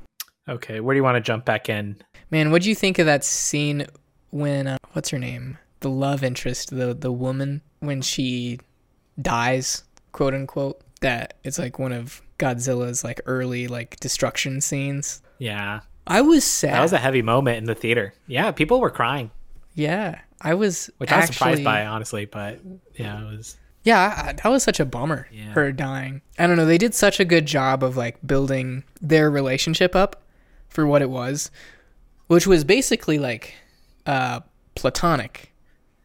okay where do you want to jump back in Man, what do you think of that scene when uh, what's her name? The love interest, the the woman when she dies, quote unquote. That it's like one of Godzilla's like early like destruction scenes. yeah I was sad. That was a heavy moment in the theater. Yeah, people were crying, yeah, I was which I was surprised by, honestly. But yeah, it was. Yeah, I- that was such a bummer. Yeah. Her dying. I don't know. They did such a good job of like building their relationship up for what it was, which was basically like uh, platonic,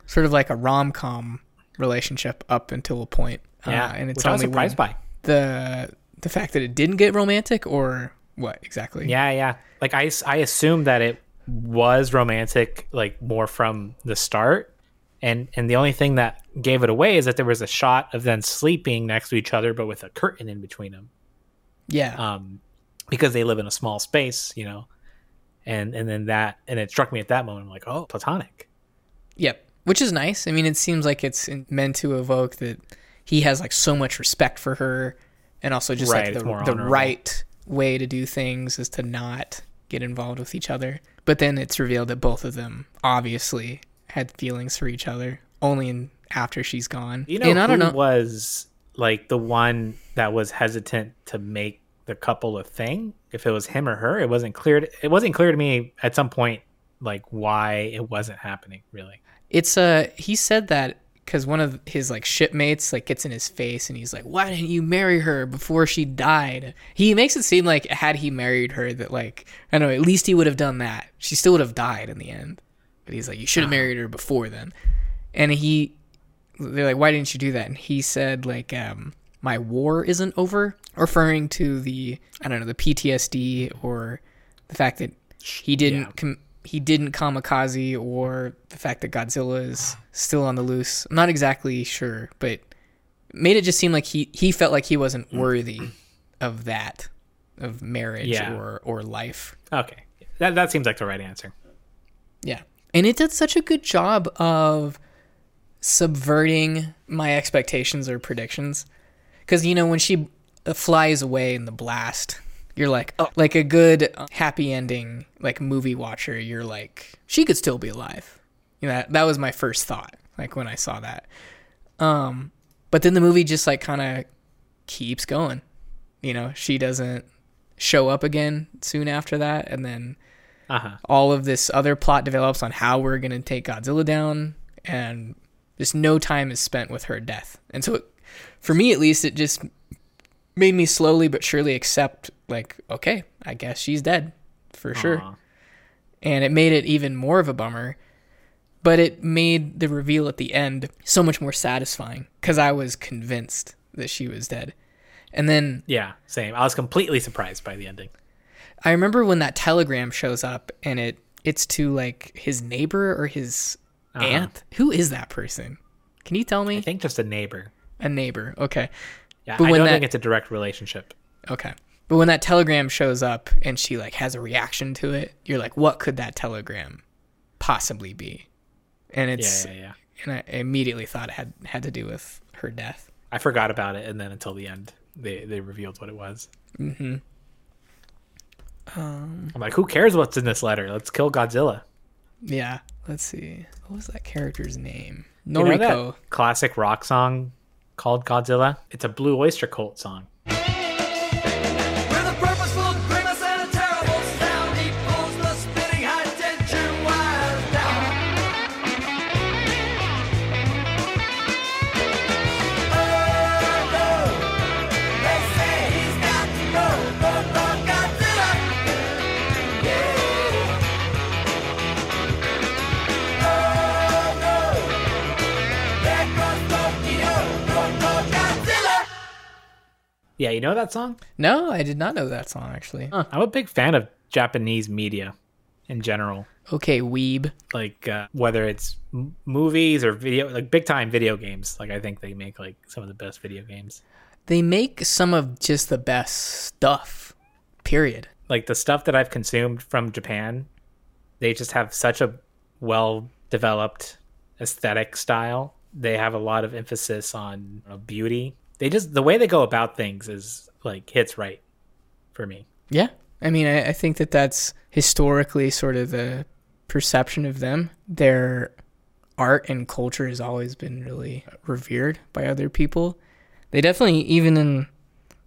sort of like a rom com relationship up until a point. Yeah, uh, and it's which I was only surprised by. the the fact that it didn't get romantic, or what exactly? Yeah, yeah. Like I, I assumed that it was romantic, like more from the start, and and the only thing that gave it away is that there was a shot of them sleeping next to each other, but with a curtain in between them. yeah, um, because they live in a small space, you know. And and then that and it struck me at that moment, I'm like, oh, platonic. Yep. Which is nice. I mean, it seems like it's meant to evoke that he has like so much respect for her, and also just Right, like the the right way to do things is to not get involved with each other. But then it's revealed that both of them obviously had feelings for each other only in, after she's gone. You know, and I don't who know. was like the one that was hesitant to make the couple a thing? If it was him or her, it wasn't clear. To, it wasn't clear to me at some point, like why it wasn't happening. Really, It's uh he said that because one of his like shipmates like gets in his face and he's like, "Why didn't you marry her before she died?" He makes it seem like had he married her, that like I don't know, at least he would have done that. She still would have died in the end. But he's like, "You should have married her before then." And he, they're like, "Why didn't you do that?" And he said like, um, "My war isn't over," referring to the I don't know the PTSD or the fact that he didn't Yeah. com- he didn't kamikaze or the fact that Godzilla is still on the loose. I'm not exactly sure, but made it just seem like he he felt like he wasn't mm. worthy of that of marriage Yeah. or or life. okay, that that seems like the right answer. Yeah. And it did such a good job of subverting my expectations or predictions. Because, you know, when she flies away in the blast, you're like, oh, like a good happy ending, like movie watcher, you're like, she could still be alive. You know, that, that was my first thought, like when I saw that. Um, but then the movie just like kind of keeps going. You know, she doesn't show up again soon after that. And then Uh huh. all of this other plot develops on how we're going to take Godzilla down, and just no time is spent with her death. And so, it, for me at least, it just made me slowly but surely accept, like, okay, I guess she's dead for sure. And it made it even more of a bummer, but it made the reveal at the end so much more satisfying because I was convinced that she was dead. And then Yeah, same. I was completely surprised by the ending. I remember when that telegram shows up and it it's to like his neighbor or his Uh-huh. aunt. Who is that person? Can you tell me I think just a neighbor. A neighbor. Okay. Yeah, But I when don't that- think it's a direct relationship. Okay. But when that telegram shows up and she like has a reaction to it, you're like, what could that telegram possibly be? And it's yeah, yeah. yeah. and I immediately thought it had had to do with her death. I forgot about it, and then until the end, they they revealed what it was. Mm-hmm. Um, I'm like, who cares what's in this letter? Let's kill Godzilla. yeah. Let's see. What was that character's name? You know that Noriko. classic rock song called Godzilla? It's a Blue Oyster Cult song. Yeah, you know that song? No, I did not know that song actually. Huh. I'm a big fan of Japanese media in general. Okay, Weeb. Like uh, whether it's m- movies or video, like big time video games. Like I think they make like some of the best video games. They make some of just the best stuff. Period. Like the stuff that I've consumed from Japan, they just have such a well developed aesthetic style. They have a lot of emphasis on uh, beauty. They just the way they go about things is like hits right for me. Yeah. I mean, I, I think that that's historically sort of the perception of them. Their art and culture has always been really revered by other people. They definitely, even in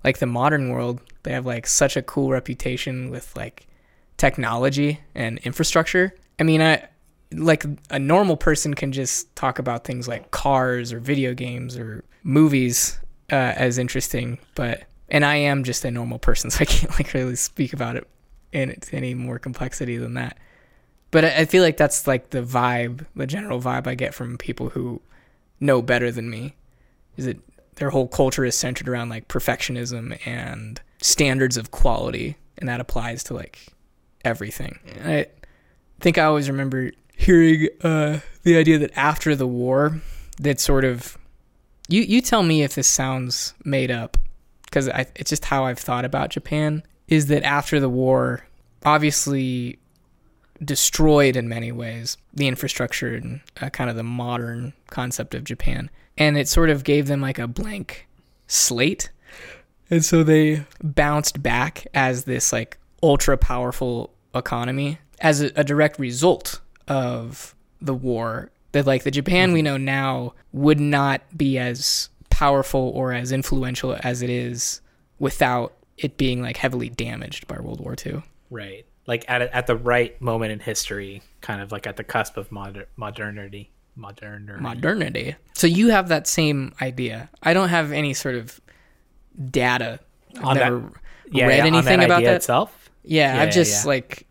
like the modern world, they have like such a cool reputation with like technology and infrastructure. I mean, I like a normal person can just talk about things like cars or video games or movies uh, as interesting, but and I am just a normal person, so I can't like really speak about it in any more complexity than that. But I I feel like that's like the vibe, the general vibe I get from people who know better than me. Is that their whole culture is centered around like perfectionism and standards of quality, and that applies to like everything. And I think I always remember hearing uh, the idea that after the war, that sort of you you tell me if this sounds made up because it's just how I've thought about Japan is that after the war, obviously destroyed in many ways the infrastructure and uh, kind of the modern concept of Japan, and it sort of gave them like a blank slate, and so they bounced back as this like ultra powerful economy as a, a direct result of the war. That like the Japan we mm-hmm. know now would not be as powerful or as influential as it is without it being like heavily damaged by World War II. Right. Like at a, at the right moment in history, kind of like at the cusp of moder- modernity. Modernity. Modernity. So you have that same idea. I don't have any sort of data. I've On that- never yeah, read yeah, on anything about idea that. itself. Yeah, Yeah, I've just like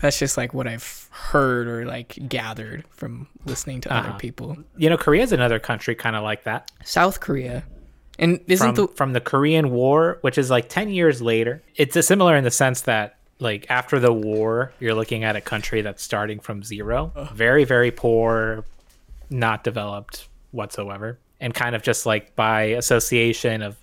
that's just like what I've heard or like gathered from listening to other Uh-huh. people. You know, Korea is another country kind of like that. South Korea. And isn't from the from the Korean War, which is like ten years later. It's a similar in the sense that like after the war, you're looking at a country that's starting from zero, very very poor, not developed whatsoever, and kind of just like by association of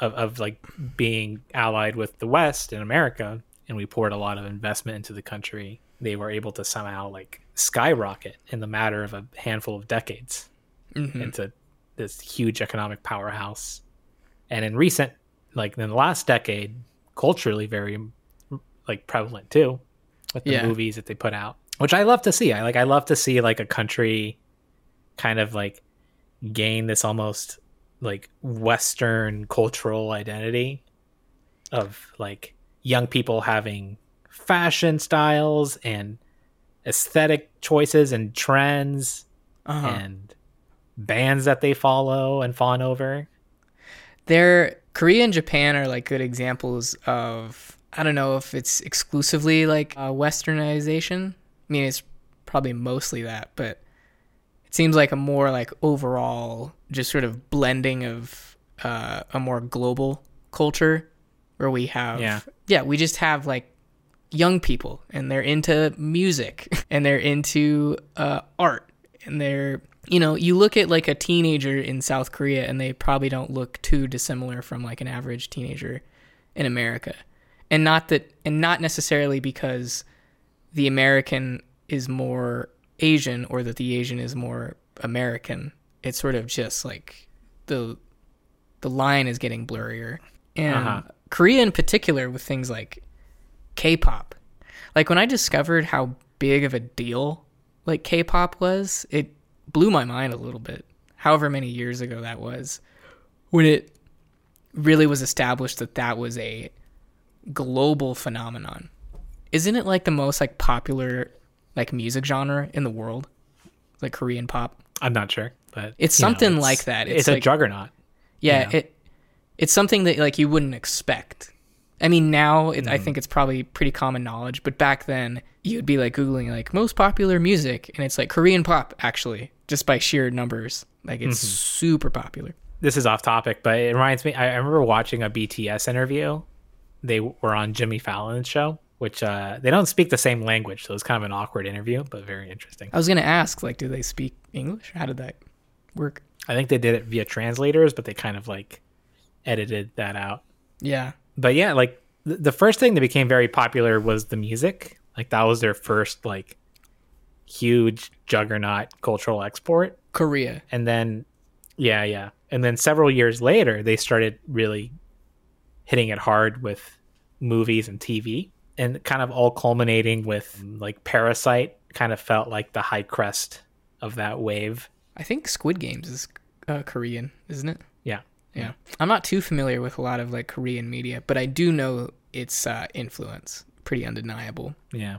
of, of like being allied with the West and America, and we poured a lot of investment into the country. They were able to somehow like skyrocket in the matter of a handful of decades mm-hmm. into this huge economic powerhouse. And in recent, like in the last decade, culturally very like prevalent too, with the Yeah. movies that they put out, which I love to see. I like I love to see like a country kind of like gain this almost like Western cultural identity of like young people having fashion styles and aesthetic choices and trends uh and bands that they follow and fawn over. They're Korea and Japan are like good examples of I don't know if it's exclusively like uh, westernization. I mean, it's probably mostly that, but it seems like a more like overall just sort of blending of uh, a more global culture where we have Yeah. yeah we just have like young people and they're into music and they're into uh, art and they're you know you look at like a teenager in south korea and they probably don't look too dissimilar from like an average teenager in america and not that and not necessarily because the american is more asian or that the asian is more american it's sort of just like the the line is getting blurrier and Uh-huh. Korea in particular with things like K-pop. Like when I discovered how big of a deal like K-pop was, it blew my mind a little bit. However many years ago that was, when it really was established that that was a global phenomenon. Isn't it like the most like popular like music genre in the world? Like Korean pop. I'm not sure, but It's you know, something it's- like that. It's, It's a juggernaut. Yeah, Yeah. it it's something that like you wouldn't expect. I mean, now it, Mm. I think it's probably pretty common knowledge, but back then you'd be like googling like most popular music, and it's like Korean pop actually, just by sheer numbers. Like it's Mm-hmm. super popular. This is off topic, but it reminds me. I, remember watching a BTS interview. They were on Jimmy Fallon's show, which uh, they don't speak the same language, so it's kind of an awkward interview, but very interesting. I was gonna ask like, do they speak English? How did that work? I think they did it via translators, but they kind of like edited that out. Yeah, But yeah, like th- the first thing that became very popular was the music. Like that was their first like huge juggernaut cultural export. Korea. And then yeah, yeah. And then several years later, they started really hitting it hard with movies and TV and kind of all culminating with like Parasite kind of felt like the high crest of that wave. I think Squid Games is uh, Korean, isn't it? Yeah. I'm not too familiar with a lot of like Korean media, but I do know its uh, influence. Pretty undeniable. Yeah.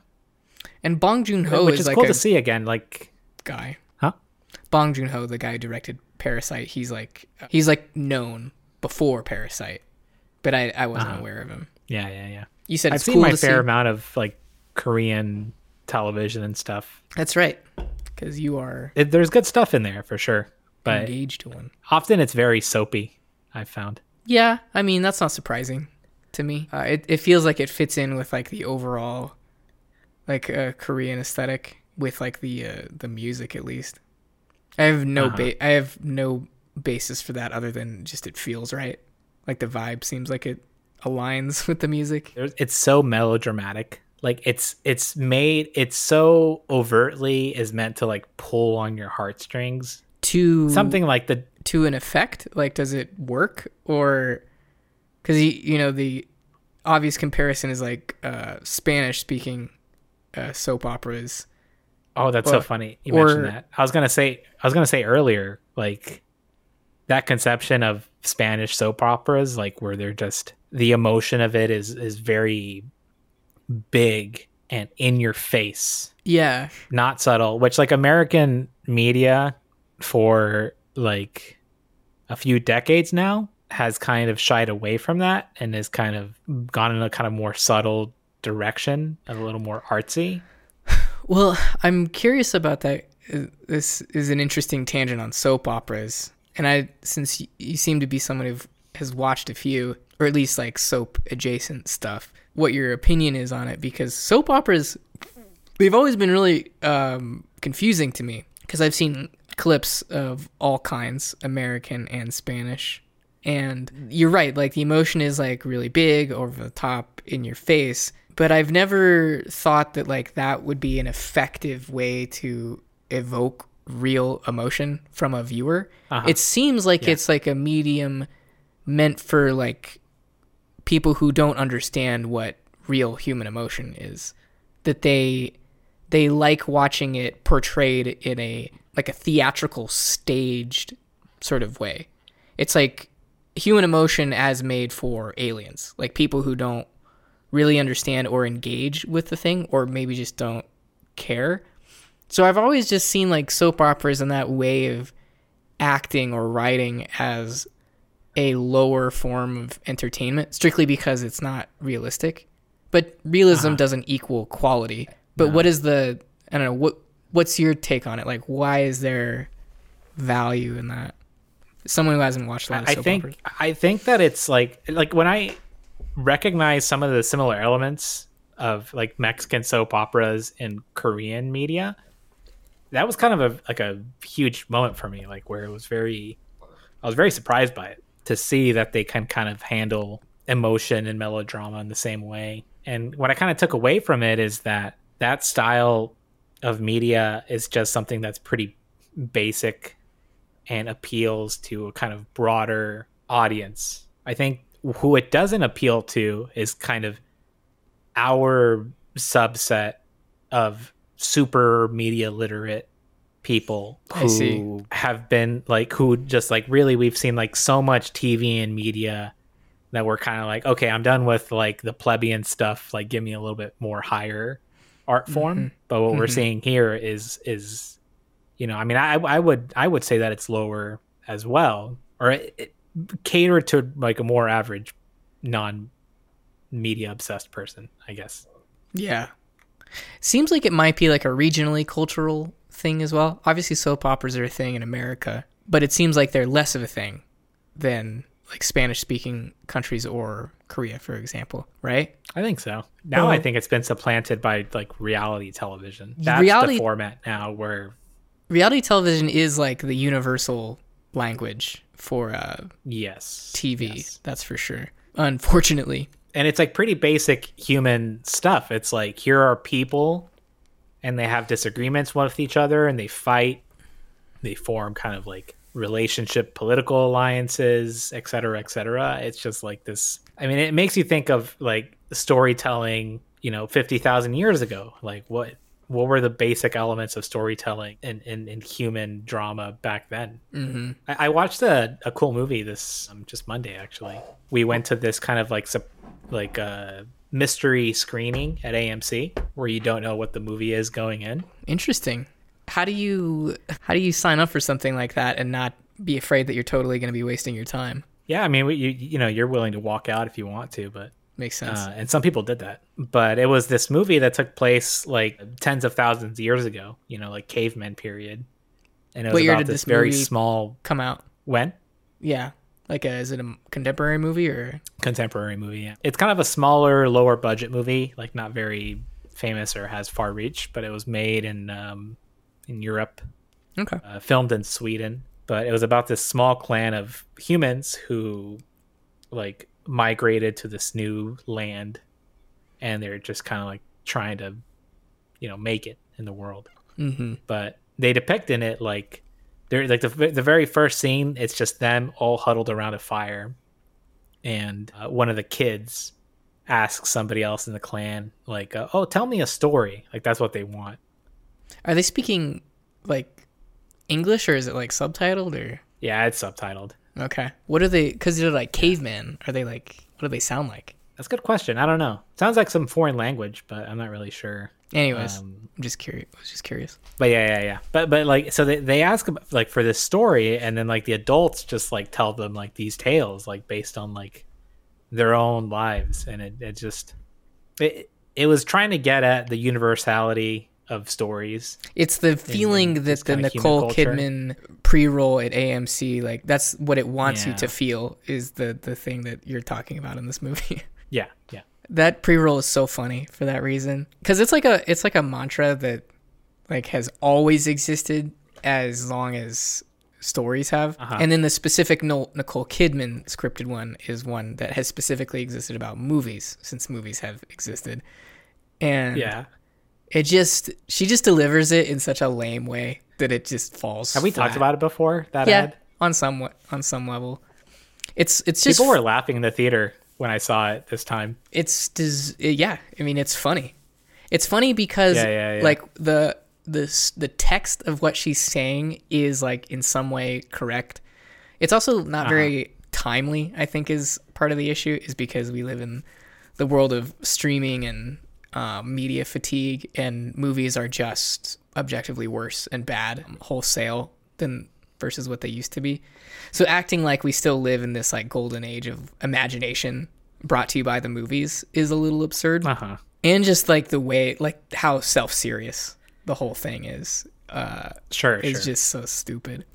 And Bong Joon Ho Which is, is like cool to see again like guy. huh? Bong Joon Ho, the guy who directed Parasite, he's like he's like known before Parasite, but I I wasn't Uh-huh. aware of him. Yeah, yeah, yeah. You said I've it's seen cool my fair see. amount of like Korean television and stuff. That's right, because you are It, there's good stuff in there for sure, but engaged to one. often it's very soapy. I've found. Yeah, I mean that's not surprising to me. Uh, it it feels like it fits in with like the overall like uh, Korean aesthetic with like the uh, the music at least. I have no Uh-huh. ba- I have no basis for that other than just it feels right. Like the vibe seems like it aligns with the music. It's so melodramatic. Like it's it's made it's so overtly is meant to like pull on your heartstrings. To Something like the to an effect? Like, does it work or because you know the obvious comparison is like uh, Spanish speaking uh, soap operas. oh that's Or- so funny you or- mentioned that. I was gonna say I was gonna say earlier like that conception of Spanish soap operas like where they're just the emotion of it is is very big and in your face Yeah, not subtle which like american media for like a few decades now has kind of shied away from that and has kind of gone in a kind of more subtle direction and a little more artsy Well, I'm curious about that. This is an interesting tangent on soap operas, and I since you seem to be someone who has watched a few, or at least like soap adjacent stuff, what your opinion is on it? Because soap operas, they've always been really um, confusing to me because I've seen clips of all kinds, American and Spanish. And you're right, like the emotion is like really big, over the top, in your face. But I've never thought that like that would be an effective way to evoke real emotion from a viewer. Uh-huh. It seems like it's like a medium meant for like people who don't understand what real human emotion is. That they they like watching it portrayed in a like a theatrical staged sort of way. It's like human emotion as made for aliens, like people who don't really understand or engage with the thing or maybe just don't care. So I've always just seen like soap operas in that way of acting or writing as a lower form of entertainment strictly because it's not realistic. But realism uh-huh. doesn't equal quality. But what is the I don't know what what's your take on it? Like why is there value in that? Someone who hasn't watched a lot of I soap think operas. I think that it's like like when I recognize some of the similar elements of like Mexican soap operas and Korean media, that was kind of a like a huge moment for me, like where it was very I was very surprised by it to see that they can kind of handle emotion and melodrama in the same way. And what I kind of took away from it is that that style of media is just something that's pretty basic and appeals to a kind of broader audience. I think who it doesn't appeal to is kind of our subset of super media literate people I see. who have been like who just like really we've seen like so much TV and media that we're kind of like okay I'm done with like the plebeian stuff like give me a little bit more higher art mm-hmm. form but what we're mm-hmm. seeing here is is you know I mean I I would I would say that it's lower as well or it, it cater to like a more average non media obsessed person I guess Yeah. Seems like it might be like a regionally cultural thing as well. Obviously, soap operas are a thing in America, but it seems like they're less of a thing than like Spanish speaking countries or Korea, for example, right? I think so. Now I think it's been supplanted by like reality television. That's Reality- the format now where Reality television is like the universal language for uh, yes, TV, yes. that's for sure. Unfortunately. and it's like pretty basic human stuff. It's like here are people and they have disagreements with each other and they fight. They form kind of like relationship political alliances, et cetera, et cetera. It's just like this I mean, it makes you think of like storytelling, you know, fifty thousand years ago. Like what what were the basic elements of storytelling in, in, in human drama back then? hmm I, I watched a, a cool movie this um, just Monday actually. We went to this kind of like sup- like a mystery screening at AMC where you don't know what the movie is going in. Interesting. How do you how do you sign up for something like that and not be afraid that you're totally going to be wasting your time? Yeah, I mean, you you know, you're willing to walk out if you want to, but Makes sense. uh, and some people did that. But it was this movie that took place like tens of thousands of years ago. You know, like caveman period. And it was What year about did this this very small Come out. when Yeah. Like a, is it a contemporary movie or contemporary movie. Yeah. It's kind of a smaller, lower budget movie, like not very famous or has far reach, but it was made in um, in Europe, Okay. uh, filmed in Sweden. But it was about this small clan of humans who like migrated to this new land, and they're just kind of like trying to, you know, make it in the world. Mm-hmm. But they depict in it like they're like the the very first scene. It's just them all huddled around a fire, and uh, one of the kids asks somebody else in the clan like, uh, "Oh, tell me a story." Like that's what they want. Are they speaking like English or is it like subtitled or Yeah, it's subtitled. okay? What are they? Because they're like cavemen. Are they like? What do they sound like? That's a good question. I don't know. Sounds like some foreign language, but I'm not really sure. Anyways, Um, I'm just curious. I was just curious. But yeah, yeah, yeah. But but like so they they ask about, like for this story, and then like the adults just like tell them like these tales like based on like their own lives, and it it just it it was trying to get at the universality of stories. It's the feeling that the Nicole. Kidman pre-roll at AMC, like that's what it wants you to feel, is the the thing that you're talking about in this movie. Yeah, yeah, that pre-roll is so funny for that reason because it's like a it's like a mantra that like has always existed as long as stories have Uh-huh. and then the specific nicole kidman scripted one is one that has specifically existed about movies since movies have existed and yeah. It just she just delivers it in such a lame way that it just falls Have we talked about it before? That yeah ad. on some on some level it's it's just People were laughing in the theater when I saw it this time. it's does yeah i mean it's funny it's funny because Yeah, yeah, yeah. like the the the text of what she's saying is like in some way correct it's also not Uh-huh. very timely i think is part of the issue is because we live in the world of streaming and uh, media fatigue and movies are just objectively worse and bad wholesale than versus what they used to be so acting like we still live in this like golden age of imagination brought to you by the movies is a little absurd Uh huh. and just like the way like how self-serious the whole thing is uh Sure, is sure. just so stupid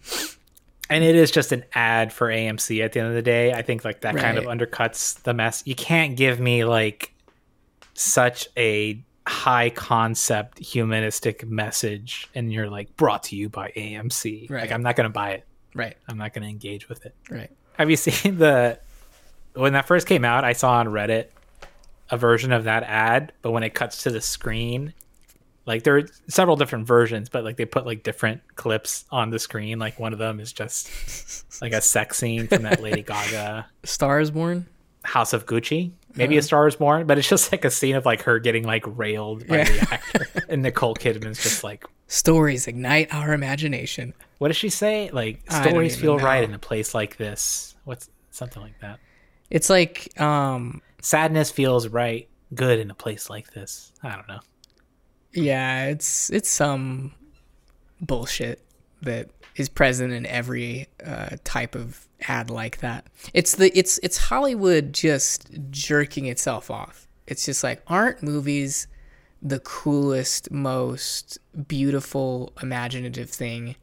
and it is just an ad for AMC at the end of the day. I think like that kind of undercuts the mess. You can't give me like such a high concept humanistic message and you're like brought to you by AMC. Right. Like I'm not going to buy it. right I'm not going to engage with it. right Have you seen the when that first came out, I saw on Reddit a version of that ad, but when it cuts to the screen, like there are several different versions, but like they put like different clips on the screen. Like one of them is just like a sex scene from that Lady Gaga Stars born House of Gucci. Maybe a Star is Born, but it's just like a scene of like her getting like railed by Yeah. the actor, and Nicole Kidman's just like, Stories ignite our imagination. what does she say? Like stories feel know. right in a place like this. What's something like that? It's like um Sadness feels right, good in a place like this. I don't know. yeah, it's it's some bullshit that is present in every uh, type of ad like that. It's the it's it's Hollywood just jerking itself off. It's just like aren't movies the coolest, most beautiful, imaginative thing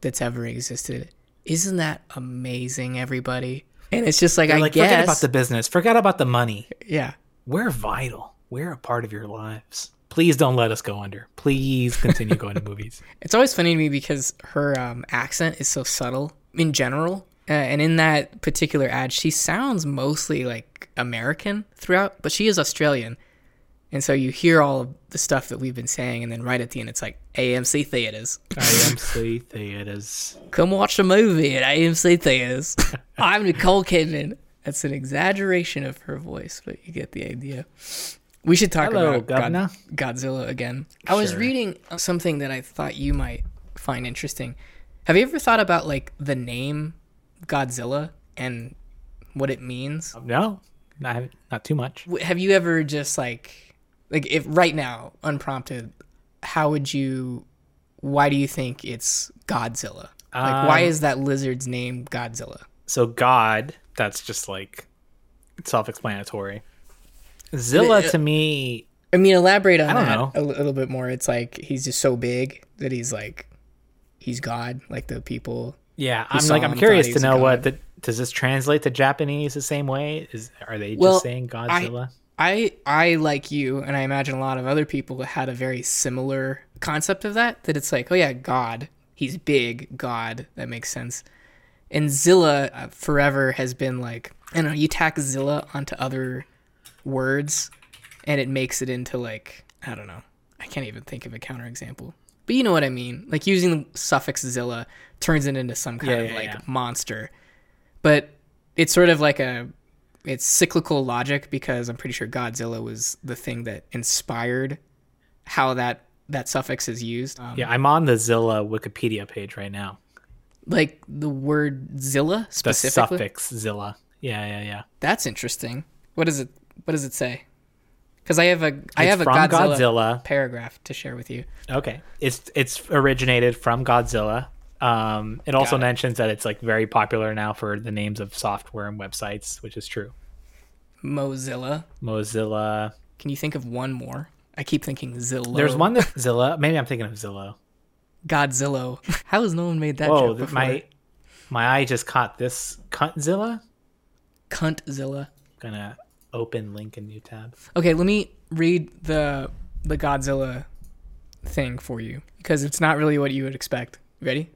that's ever existed? Isn't that amazing, everybody? And it's just like I like, guess, forget about the business, forget about the money. yeah. We're vital. We're a part of your lives. Please don't let us go under. Please continue going to movies. It's always funny to me because her um, accent is so subtle in general. Uh, and in that particular ad, she sounds mostly like American throughout, but she is Australian. And so you hear all of the stuff that we've been saying, and then right at the end, it's like AMC theaters. AMC theaters. Come watch a movie at AMC theaters. I'm Nicole Kidman. That's an exaggeration of her voice, but you get the idea. We should talk Hello, about God- Godzilla again. I was Sure. reading something that I thought you might find interesting. Have you ever thought about like the name Godzilla and what it means? No, not, not too much. Have you ever just like like if right now unprompted, how would you why do you think it's Godzilla? Like why Um, is that lizard's name Godzilla? So God, that's just like self-explanatory. Zilla Uh, to me, I mean, elaborate on I that know. a little bit more. It's like he's just so big that he's like he's God, like the people. yeah, I'm like I'm curious to know what the does this translate to Japanese the same way? Is are they just Well, saying I- Godzilla? I I like you, and I imagine a lot of other people had a very similar concept of that. That it's like, oh yeah, God, he's big, God, that makes sense. And Zilla uh, forever has been like, I don't know, you tack Zilla onto other words, and it makes it into like, I don't know, I can't even think of a counterexample. But you know what I mean? Like using the suffix Zilla turns it into some kind Yeah, of yeah, like yeah. monster. But it's sort of like a it's cyclical logic because I'm pretty sure Godzilla was the thing that inspired how that that suffix is used. Um, yeah, I'm on the Zilla Wikipedia page right now. Like the word Zilla specifically. The suffix Zilla. Yeah, yeah, yeah. That's interesting. What does it what does it say? Cuz I have a I It's have a Godzilla, Godzilla. paragraph to share with you. Okay, it's it's originated from Godzilla. Um, it also it. mentions that it's like very popular now for the names of software and websites, which is true. Mozilla. Mozilla. Can you think of one more? I keep thinking Zillow. There's one that Zilla. Maybe I'm thinking of Zillow. Godzilla. How has no one made that Whoa, joke before? my my eye just caught this Cuntzilla. Cuntzilla. Gonna open link in new tab. Okay, let me read the the Godzilla thing for you because it's not really what you would expect. Ready?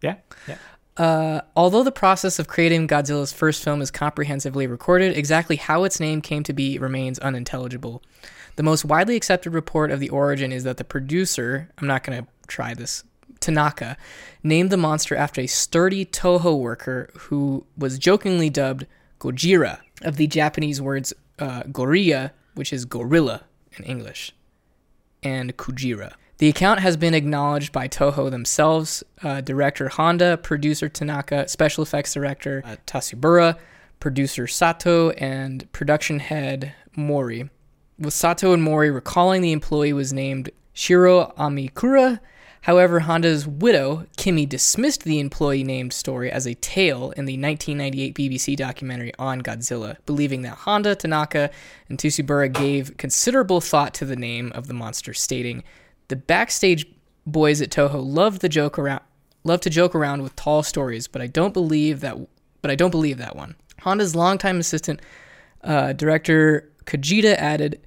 Yeah, yeah. Uh, although the process of creating Godzilla's first film is comprehensively recorded, exactly how its name came to be remains unintelligible. The most widely accepted report of the origin is that the producer, I'm not going to try this, Tanaka, named the monster after a sturdy Toho worker who was jokingly dubbed Gojira, of the Japanese words uh, Goriya, which is gorilla in English and Kujira. The account has been acknowledged by Toho themselves, uh, director Honda, producer Tanaka, special effects director uh, Tasubura, producer Sato, and production head Mori. With Sato and Mori recalling the employee was named Shiro Amikura. However, Honda's widow, Kimi, dismissed the employee named story as a tale in the 1998 BBC documentary on Godzilla, believing that Honda, Tanaka, and Tsubura gave considerable thought to the name of the monster, stating, "The backstage boys at Toho love the joke around, love to joke around with tall stories, but I don't believe that. But I don't believe that one." Honda's longtime assistant uh, director Kajita added,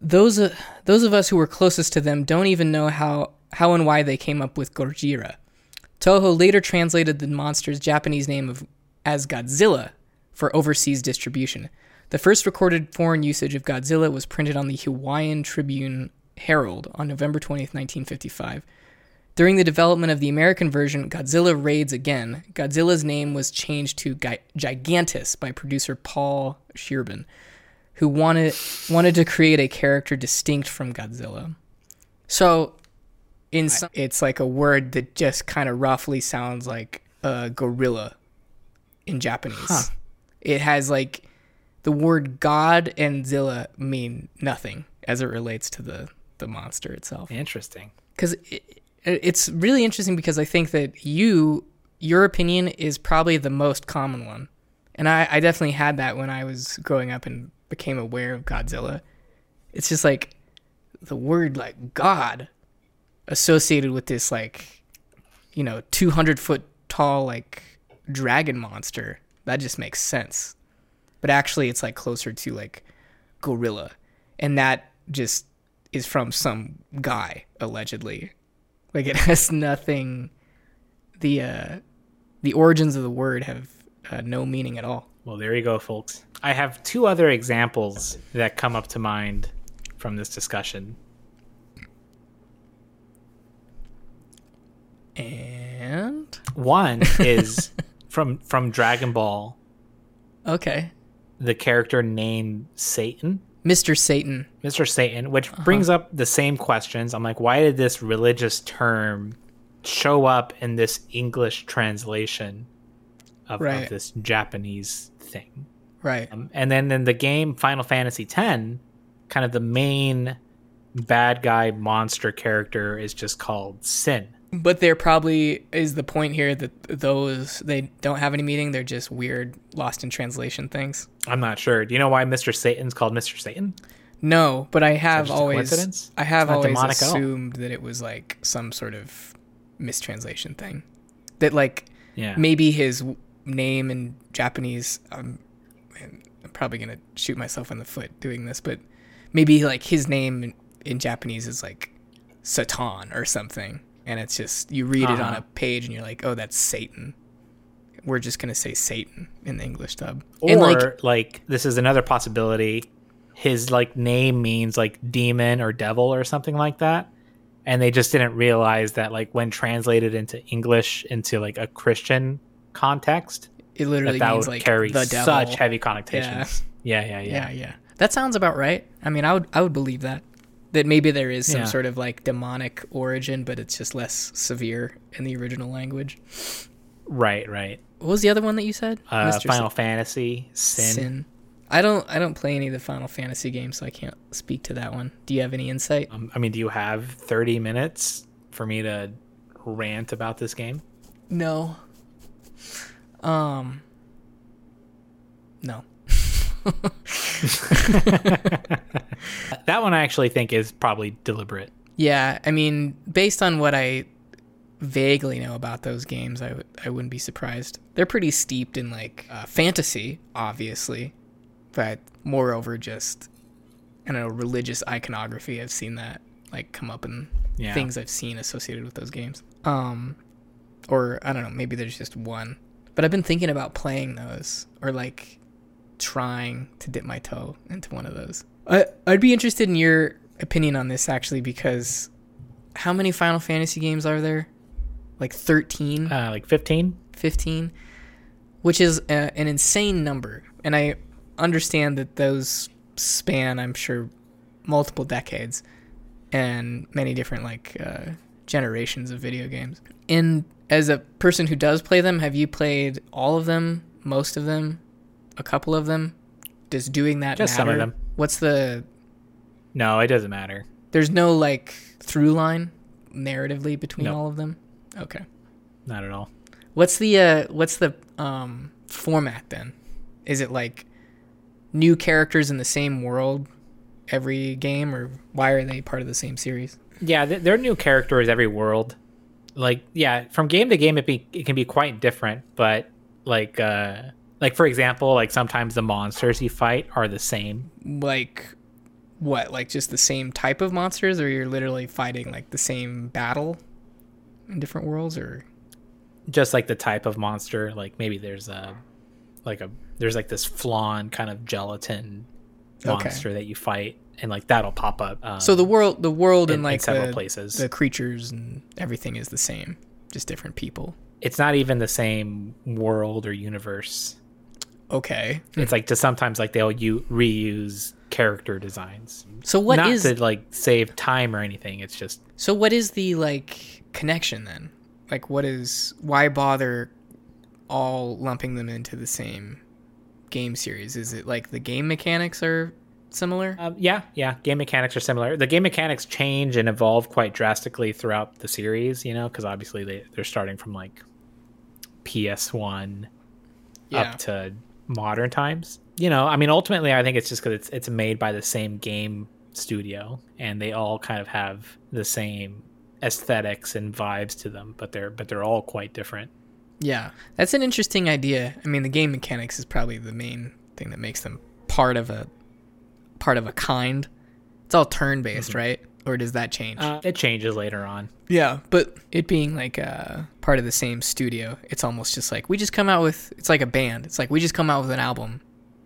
"Those uh, those of us who were closest to them don't even know how how and why they came up with Gojira. Toho later translated the monster's Japanese name of as Godzilla for overseas distribution. The first recorded foreign usage of Godzilla was printed on the Hawaiian Tribune Herald on November 20th, 1955. During the development of the American version, Godzilla Raids Again, Godzilla's name was changed to Gi- Gigantis by producer Paul Sherbin. who wanted wanted to create a character distinct from Godzilla. So, in some, it's like a word that just kind of roughly sounds like a gorilla in Japanese. It has like the word God and Zilla mean nothing as it relates to the the monster itself Interesting. because it, it's really interesting because I think that you your opinion is probably the most common one, and I, I definitely had that when I was growing up and became aware of Godzilla. It's just like the word like God associated with this like you know 200 foot tall like dragon monster. That just makes sense. But actually it's like closer to like gorilla. And that just is from some guy allegedly. Like it has nothing. The uh the origins of the word have uh, no meaning at all. Well, there you go, folks. I have two other examples that come up to mind from this discussion. And One is from from Dragon Ball, okay the character named Satan, mr satan Mr. Satan, which brings up the same questions. I'm like, why did this religious term show up in this English translation of, of this Japanese thing? right Um, and then in the game Final Fantasy X, kind of the main bad guy monster character is just called Sin. But there probably is the point here that those they don't have any meaning. They're just weird, lost in translation things. I'm not sure. Do you know why Mr. Satan's called Mr. Satan? No, but I have always? I have always demonic at all. assumed that it was like some sort of mistranslation thing. That like Yeah. maybe his name in Japanese. Um, I'm probably gonna shoot myself in the foot doing this, but maybe like his name in, in Japanese is like Satan or something, and it's just you read it on Uh-huh. a page and you're like, oh, that's Satan. We're just gonna say Satan in the English dub, Or and like like, this is another possibility. His like name means like demon or devil or something like that. And they just didn't realize that like when translated into English into like a Christian context, it literally that that means would like carry the devil. such heavy connotations. Yeah, yeah, yeah. yeah, yeah. That sounds about right. I mean, I would I would believe that. That maybe there is some Yeah. sort of like demonic origin, but it's just less severe in the original language. Right, right. What was the other one that you said? Uh, Mr. Final Fantasy, Sin. Sin. I don't I don't play any of the Final Fantasy games, so I can't speak to that one. Do you have any insight? Um, I mean, do you have 30 minutes for me to rant about this game? No. Um. No. That one I actually think is probably deliberate. Yeah, I mean, based on what I vaguely know about those games, I would I wouldn't be surprised. They're pretty steeped in like uh, fantasy, obviously, but moreover, just I don't know religious iconography. I've seen that like come up in Yeah. things I've seen associated with those games. Um, or I don't know, maybe there's just one. But I've been thinking about playing those or like trying to dip my toe into one of those. I I'd be interested in your opinion on this actually because how many Final Fantasy games are there? Like 13, Uh, like 15? 15, which is a, an insane number. And I understand that those span, I'm sure, multiple decades and many different like uh, generations of video games. And as a person who does play them, have you played all of them, most of them, a couple of them? Does doing that Just some of them. What's the No, it doesn't matter. there's no like through line narratively between No. all of them? Okay. Not at all. What's the uh what's the um format then? Is it like new characters in the same world every game or why are they part of the same series? Yeah, th- there are new characters every world. Like, yeah, from game to game, it be it can be quite different. But like, uh, like for example, like sometimes the monsters you fight are the same. Like what? Like just the same type of monsters or you're literally fighting like the same battle in different worlds or just like the type of monster like maybe there's a like a there's like this flan kind of gelatin Okay. monster that you fight and like that'll pop up um, So the world the world in- and in like several the, places. the creatures and everything is the same, just different people. it's not even the same world or universe Okay. It's like to sometimes like they'll u- reuse character designs. So what Not is to like save time or anything. It's just so what is the like connection then? Like what is why bother all lumping them into the same game series? Is it like the game mechanics are similar? um, yeah, yeah. Game mechanics are similar. The game mechanics change and evolve quite drastically throughout the series. You know, because obviously they they're starting from like PS One yeah. up to modern times. You know, I mean, ultimately, I think it's just because it's it's made by the same game studio, and they all kind of have the same aesthetics and vibes to them, but they're but they're all quite different. Yeah, that's an interesting idea. I mean, the game mechanics is probably the main thing that makes them part of a part of a kind. It's all turn based, mm-hmm. right? Or does that change? Uh, it changes later on. yeah, but it being like uh, part of the same studio, it's almost just like we just come out with. It's like a band. It's like we just come out with an album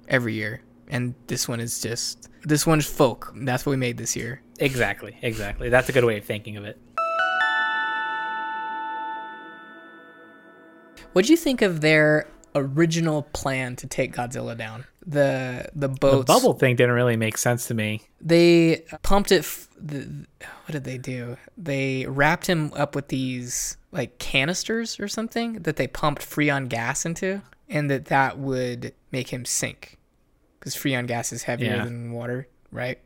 every year, and this one is just this one's folk. That's what we made this year. Exactly, exactly. That's a good way of thinking of it. What do you think of their original plan to take Godzilla down? The the The bubble thing didn't really make sense to me. they pumped it f- the, what did they do they wrapped him up with these like canisters or something that they pumped freon gas into and that that would make him sink because freon gas is heavier Yeah. than water right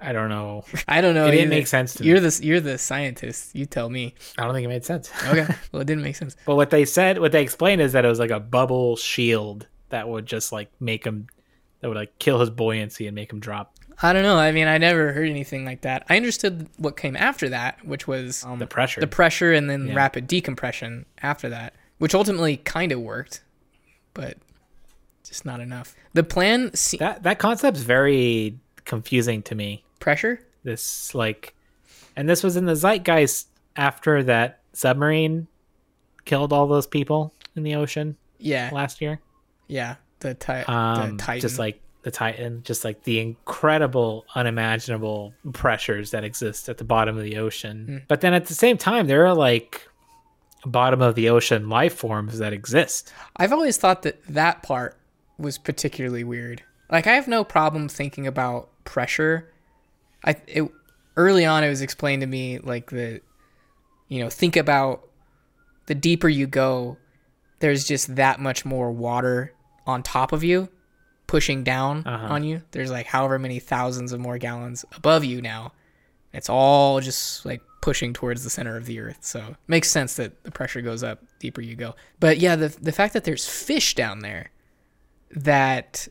I don't know. i don't know It didn't either. make sense to me. you're the you're the scientist you tell me I don't think it made sense. okay well it didn't make sense But what they said, what they explained is that it was like a bubble shield that would just like make him, that would like kill his buoyancy and make him drop. i don't know i mean i never heard anything like that i understood what came after that which was um, The pressure. the pressure and then Yeah. rapid decompression after that, which ultimately kind of worked, but just not enough. The plan se- that that concept's very confusing to me. pressure. This like, and this was in the zeitgeist after that submarine killed all those people in the ocean Yeah, last year. yeah. The, ti- Um, the Titan. just like the Titan, just like the incredible, unimaginable pressures that exist at the bottom of the ocean. Hmm. But then at the same time, there are like bottom of the ocean life forms that exist. I've always thought that that part was particularly weird. Like I have no problem thinking about pressure. I it early on it was explained to me like the you know, think about the deeper you go, there's just that much more water on top of you pushing down Uh-huh. on you. There's like however many thousands of more gallons above you now. It's all just like pushing towards the center of the earth. So it makes sense that the pressure goes up deeper you go. But yeah, the the fact that there's fish down there that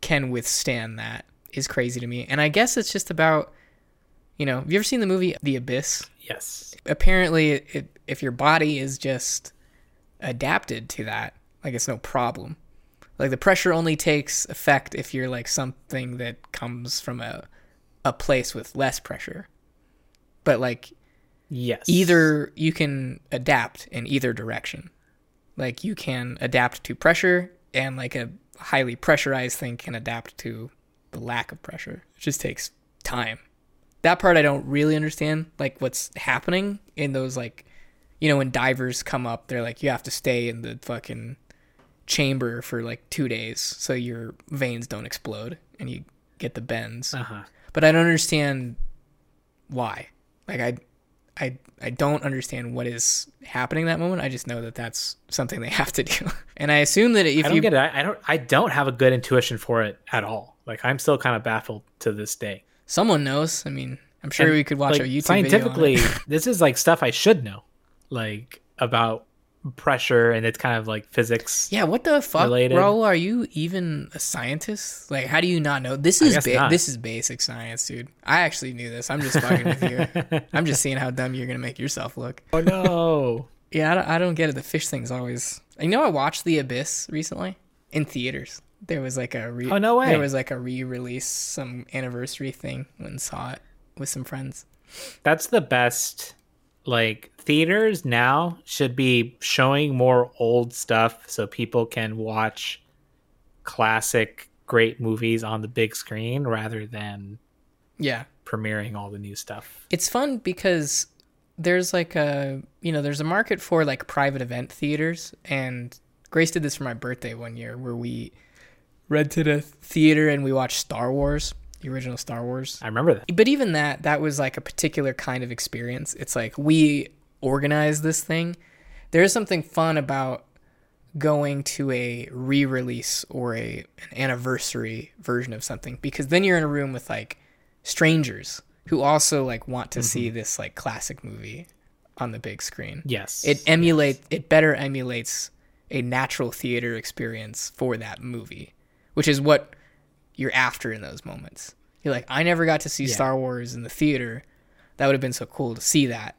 can withstand that is crazy to me. And I guess it's just about you know, have you ever seen the movie The Abyss? Yes. Apparently it, if your body is just adapted to that, like it's no problem. Like the pressure only takes effect if you're like something that comes from a a place with less pressure. But like Yes. either you can adapt in either direction. Like you can adapt to pressure and like a highly pressurized thing can adapt to the lack of pressure. It just takes time. That part I don't really understand like what's happening in those like you know when divers come up they're like you have to stay in the fucking chamber for like 2 days so your veins don't explode and you get the bends Uh-huh. but I don't understand why. Like I, I, I don't understand what is happening that moment. I just know that that's something they have to do, and I assume that if I don't you get it. I, I don't. I don't have a good intuition for it at all. Like I'm still kind of baffled to this day. someone knows, I mean, I'm sure And, we could watch like, a YouTube scientifically. video. on it. this is like stuff I should know, like about pressure and it's kind of like physics. Yeah, what the fuck, Related. bro? Are you even a scientist? Like, how do you not know? This is ba- this is basic science, dude. I actually knew this. I'm just fucking with you. I'm just seeing how dumb you're gonna make yourself look. Oh no. Yeah, I don't, I don't get it. The fish thing's always. You know, I watched The Abyss recently in theaters. There was like a re- Oh, no way. There was like a re-release, some anniversary thing. Went and saw it with some friends. That's the best. Like theaters now should be showing more old stuff so people can watch classic great movies on the big screen rather than Yeah, premiering all the new stuff. it's fun because there's like a you know there's a market for like private event theaters, and Grace did this for my birthday one year where we rented a theater and we watched Star Wars, the original Star Wars. I remember that. But even that, that was like a particular kind of experience. It's like we organized this thing. There is something fun about going to a re-release or a an anniversary version of something because then you're in a room with like strangers who also like want to see mm-hmm. this like classic movie on the big screen. Yes. It emulate it better emulates a natural theater experience for that movie, which is what you're after in those moments. You're like, I never got to see Yeah. Star Wars in the theater. That would have been so cool to see that.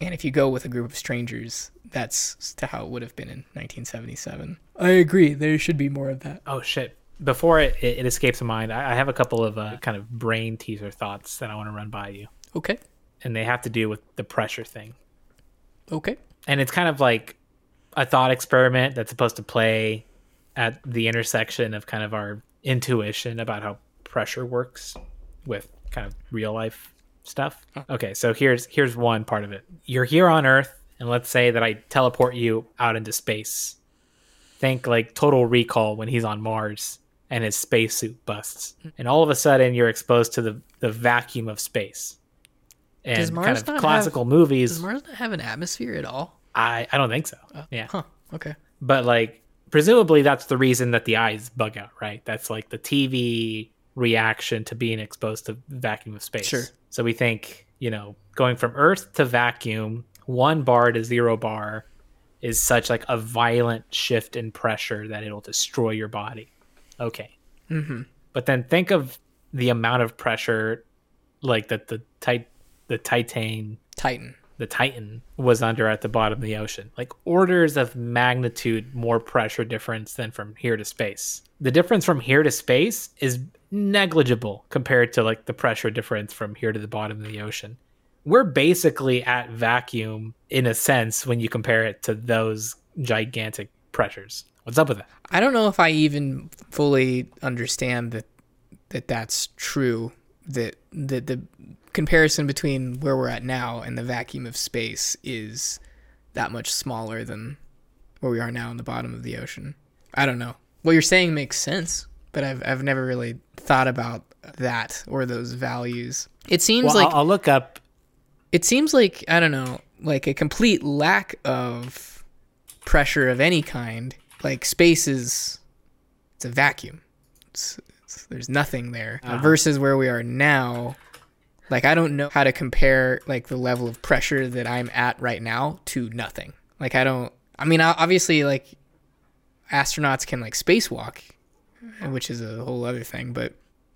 And if you go with a group of strangers, that's to how it would have been in 1977. I agree. There should be more of that. Oh shit! Before it, it, it escapes my mind, I, I have a couple of uh, kind of brain teaser thoughts that I want to run by you, Okay. and they have to do with the pressure thing. Okay. And it's kind of like a thought experiment that's supposed to play at the intersection of kind of our intuition about how pressure works with kind of real life stuff. Okay, so here's here's one part of it. You're here on Earth, and let's say that I teleport you out into space. Think like Total Recall when he's on Mars and his spacesuit busts, hmm. and all of a sudden you're exposed to the the vacuum of space. And Does kind of not have- classical movies, Does Mars not have an atmosphere at all? I I don't think so. Oh, yeah, Huh. Okay. but like presumably that's the reason that the eyes bug out, right? That's like the TV reaction to being exposed to vacuum of space. Sure. So we think, you know, going from Earth to vacuum, one bar to zero bar, is such like a violent shift in pressure that it'll destroy your body. Okay. Mm-hmm. But then think of the amount of pressure, like that the tit- the Titan Titan. The Titan was under at the bottom of the ocean. Like orders of magnitude more pressure difference than from here to space. The difference from here to space is negligible compared to like the pressure difference from here to the bottom of the ocean. We're basically at vacuum in a sense when you compare it to those gigantic pressures. What's up with that? I don't know if I even fully understand that that that's true. That that the comparison between where we're at now and the vacuum of space is that much smaller than where we are now in the bottom of the ocean. I don't know. What you're saying makes sense, but I've I've never really thought about that or those values. It seems Well, like I'll, I'll look up. it seems like I don't know, like a complete lack of pressure of any kind. Like space is it's a vacuum. It's, it's, there's nothing there Uh-huh. versus where we are now. Like I don't know how to compare like the level of pressure that I'm at right now to nothing. Like I don't. I mean, obviously, like astronauts can like spacewalk, which is a whole other thing. But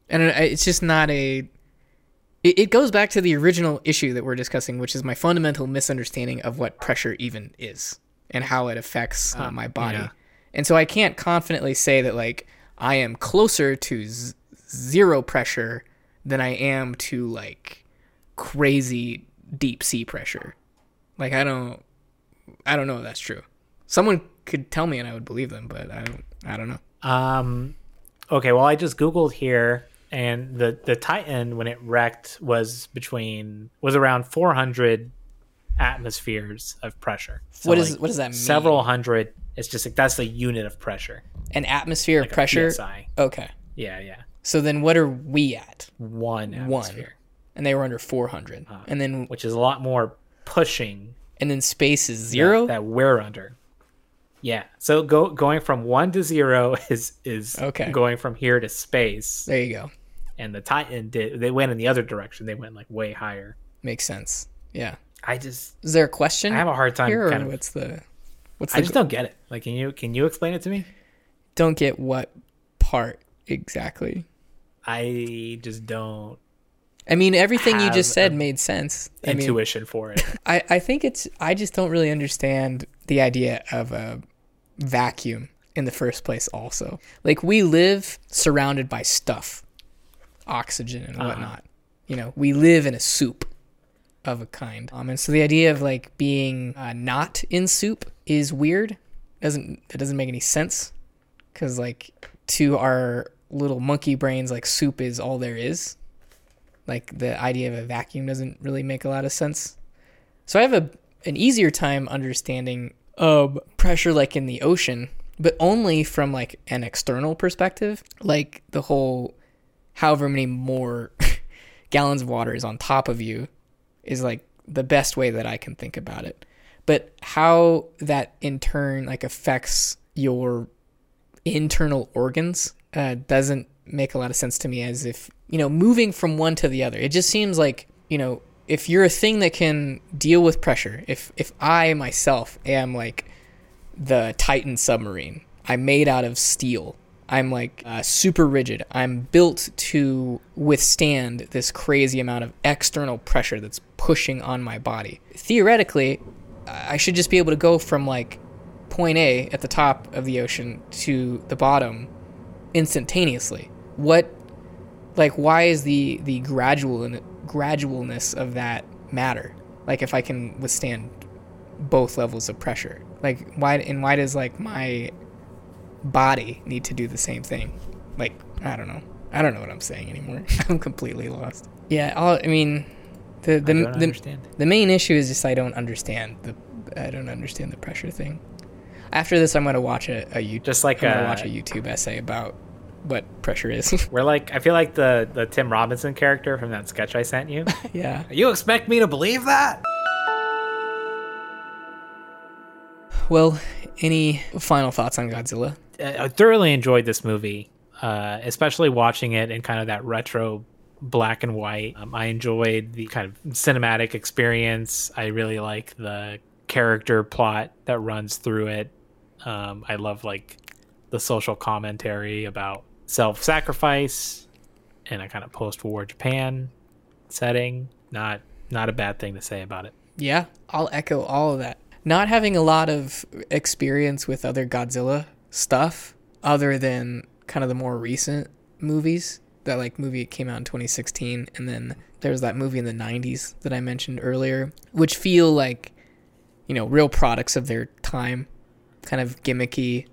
and it's just not a it, it goes back to the original issue that we're discussing, which is my fundamental misunderstanding of what pressure even is and how it affects uh, my body. yeah. And so I can't confidently say that like I am closer to z- zero pressure than I am to like crazy deep sea pressure. Like I don't I don't know if that's true. Someone could tell me and I would believe them, but I don't I don't know. Um, okay, well, I just googled here, and the the Titan when it wrecked was between was around 400 atmospheres of pressure. So, What is- like, what does that mean? Several hundred. It's just like that's the unit of pressure. An atmosphere Like of pressure. PSI. Okay. Yeah, yeah. So then what are we at? One atmosphere, and they were under 400 ah, and then which is a lot more pushing and then space is zero that, that we're under. Yeah. So go going from one to zero is is Okay. going from here to space, there you go and the Titan did they went in the other direction. They went like way higher. makes sense yeah I just is there a question I have a hard time here kind of what's the what's I the just don't get it. Like can you can you explain it to me? don't get what part exactly I just don't i mean everything you just said made sense. I mean intuition for it. I, I think it's i just don't really understand the idea of a vacuum in the first place also. Like we live surrounded by stuff oxygen and whatnot. You know we live in a soup of a kind. Um, and so the idea of like being uh, not in soup is weird. Doesn't it doesn't make any sense. Because like to our little monkey brains like soup is all there is like the idea of a vacuum doesn't really make a lot of sense so I have a an easier time understanding um, pressure like in the ocean but only from like an external perspective. Like the whole however many more gallons of water is on top of you is like the best way that I can think about it. But how that in turn like affects your internal organs uh, doesn't make a lot of sense to me as if you know moving from one to the other. It just seems like you know if you're a thing that can deal with pressure if if i myself am like the titan submarine i'm made out of steel i'm like uh, super rigid i'm built to withstand this crazy amount of external pressure that's pushing on my body. Theoretically i should just be able to go from like point a at the top of the ocean to the bottom instantaneously. What like why is the the gradual gradualness of that matter? Like if i can withstand both levels of pressure. Like why and why does like my body need to do the same thing? Like i don't know. I don't know what i'm saying anymore. I'm completely lost. Yeah all, i mean the the, the, the main issue is just i don't understand the i don't understand the pressure thing. After this i'm going to watch a, a youtube Just like I'm gonna uh, watch a youtube essay about what pressure is We're like, I feel like the the Tim Robinson character from that sketch I sent you. yeah you expect me to believe that? Well, any final thoughts on Godzilla? I thoroughly enjoyed this movie, uh, especially watching it in kind of that retro black and white. Um, I enjoyed the kind of cinematic experience. I really like the character plot that runs through it. Um, I love like the social commentary about self-sacrifice in a kind of post-war Japan setting. Not not a bad thing to say about it. Yeah, I'll echo all of that. Not having a lot of experience with other Godzilla stuff other than kind of the more recent movies. That like movie came out in 2016 and then there's that movie in the 90s that I mentioned earlier, which feel like you know, real products of their time, kind of gimmicky,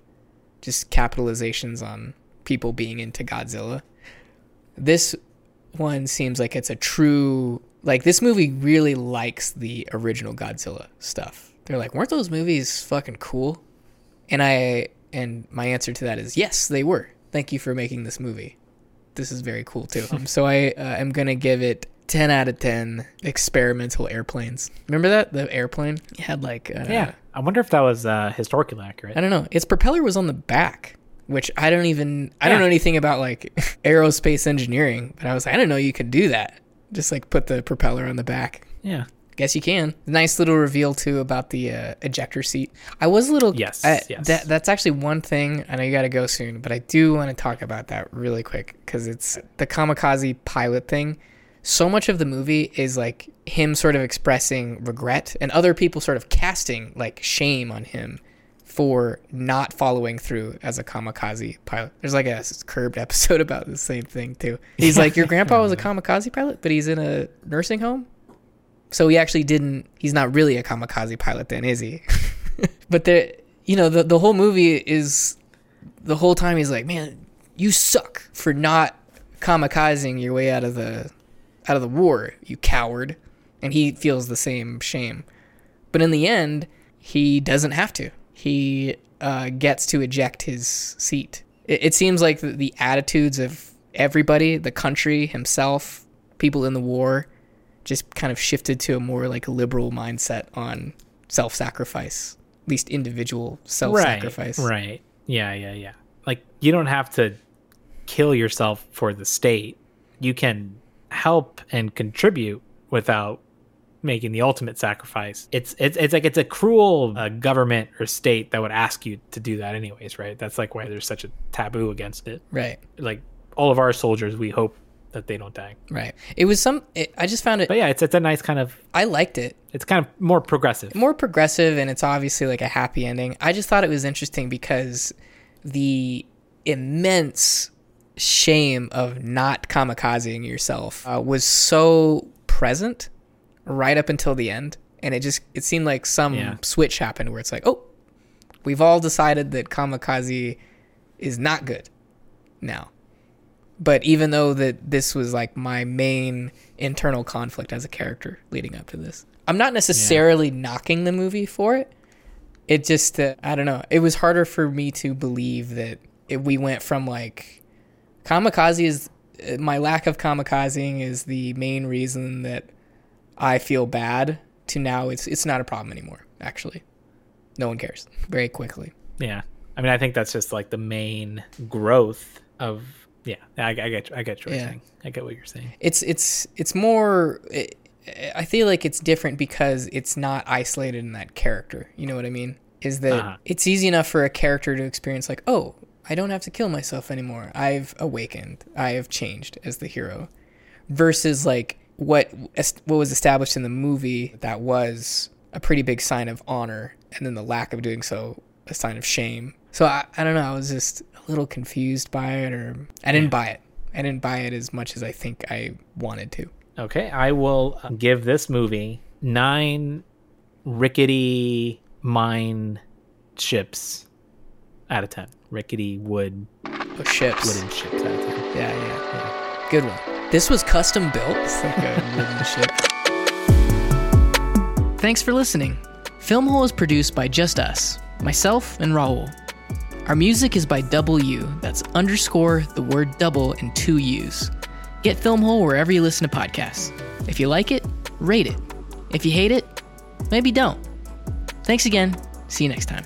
just capitalizations on people being into Godzilla. This one seems like it's a true like this movie really likes the original Godzilla stuff. They're like, weren't those movies fucking cool? And I and my answer to that is yes, they were. Thank you for making this movie. This is very cool too. Um, so I uh, am gonna give it 10 out of 10 experimental airplanes. Remember that the airplane it had like uh, Yeah, I wonder if that was uh, historically accurate. I don't know. Its propeller was on the back, which I don't even I don't know anything about like aerospace engineering, but I was like, I don't know you could do that. Just like put the propeller on the back. Yeah. Guess you can. Nice little reveal too about the uh, ejector seat. I was a little Yes, I- yes. That that's actually one thing. I know you got to go soon, but I do want to talk about that really quick because it's the kamikaze pilot thing. So much of the movie is like him sort of expressing regret, and other people sort of casting like shame on him for not following through as a kamikaze pilot. There's like a curbed episode about the same thing too. He's like, your grandpa was a kamikaze pilot, but he's in a nursing home. So he actually didn't. He's not really a kamikaze pilot, then, is he? but the, you know, the the whole movie is the whole time he's like, man, you suck for not kamikazing your way out of the out of the war, you coward. And he feels the same shame. But in the end, he doesn't have to. He uh, gets to eject his seat. It, it seems like the, the attitudes of everybody, the country, himself, people in the war, just kind of shifted to a more like liberal mindset on self-sacrifice, at least individual self-sacrifice. Right. Right. Yeah, yeah, yeah. Like you don't have to kill yourself for the state. You can help and contribute without making the ultimate sacrifice. It's it's it's like it's a cruel uh, government or state that would ask you to do that anyways, right? That's like why there's such a taboo against it. Right. Like all of our soldiers, we hope that they don't die. Right. It was some. It, I just found it. But yeah, it's it's a nice kind of I liked it. it's kind of more progressive. more progressive and it's obviously like a happy ending. I just thought it was interesting because the immense shame of not kamikazing yourself uh, was so present right up until the end and it just it seemed like some Yeah. switch happened where it's like oh we've all decided that kamikaze is not good now but even though that this was like my main internal conflict as a character leading up to this i'm not necessarily knocking the movie for it it just uh, I don't know. It was harder for me to believe that it, we went from like kamikaze is uh, my lack of kamikazing is the main reason that I feel bad to now it's it's not a problem anymore actually. No one cares very quickly. Yeah. I mean, I think that's just like the main growth of. Yeah, I, I get, I get what you're saying. I get what you're saying. It's it's it's more it, I feel like it's different because it's not isolated in that character. You know what I mean? Is that Uh-huh. it's easy enough for a character to experience like, "Oh, I don't have to kill myself anymore. I've awakened. I have changed as the hero." Versus like what what was established in the movie that was a pretty big sign of honor and then the lack of doing so a sign of shame. So I, I don't know, I was just a little confused by it or I didn't buy it. I didn't buy it as much as I think I wanted to. Okay, I will give this movie nine rickety mine ships out of ten. Rickety wood Oh, ships. wooden ships out of ten. Yeah, yeah, yeah. Good one. This was custom built. It's like a wooden ship. Thanks for listening. Film Hole is produced by just us, myself and Raul. Our music is by Double U. That's underscore the word double and two U's. Get Film Hole wherever you listen to podcasts. If you like it, rate it. If you hate it, maybe don't. Thanks again. See you next time.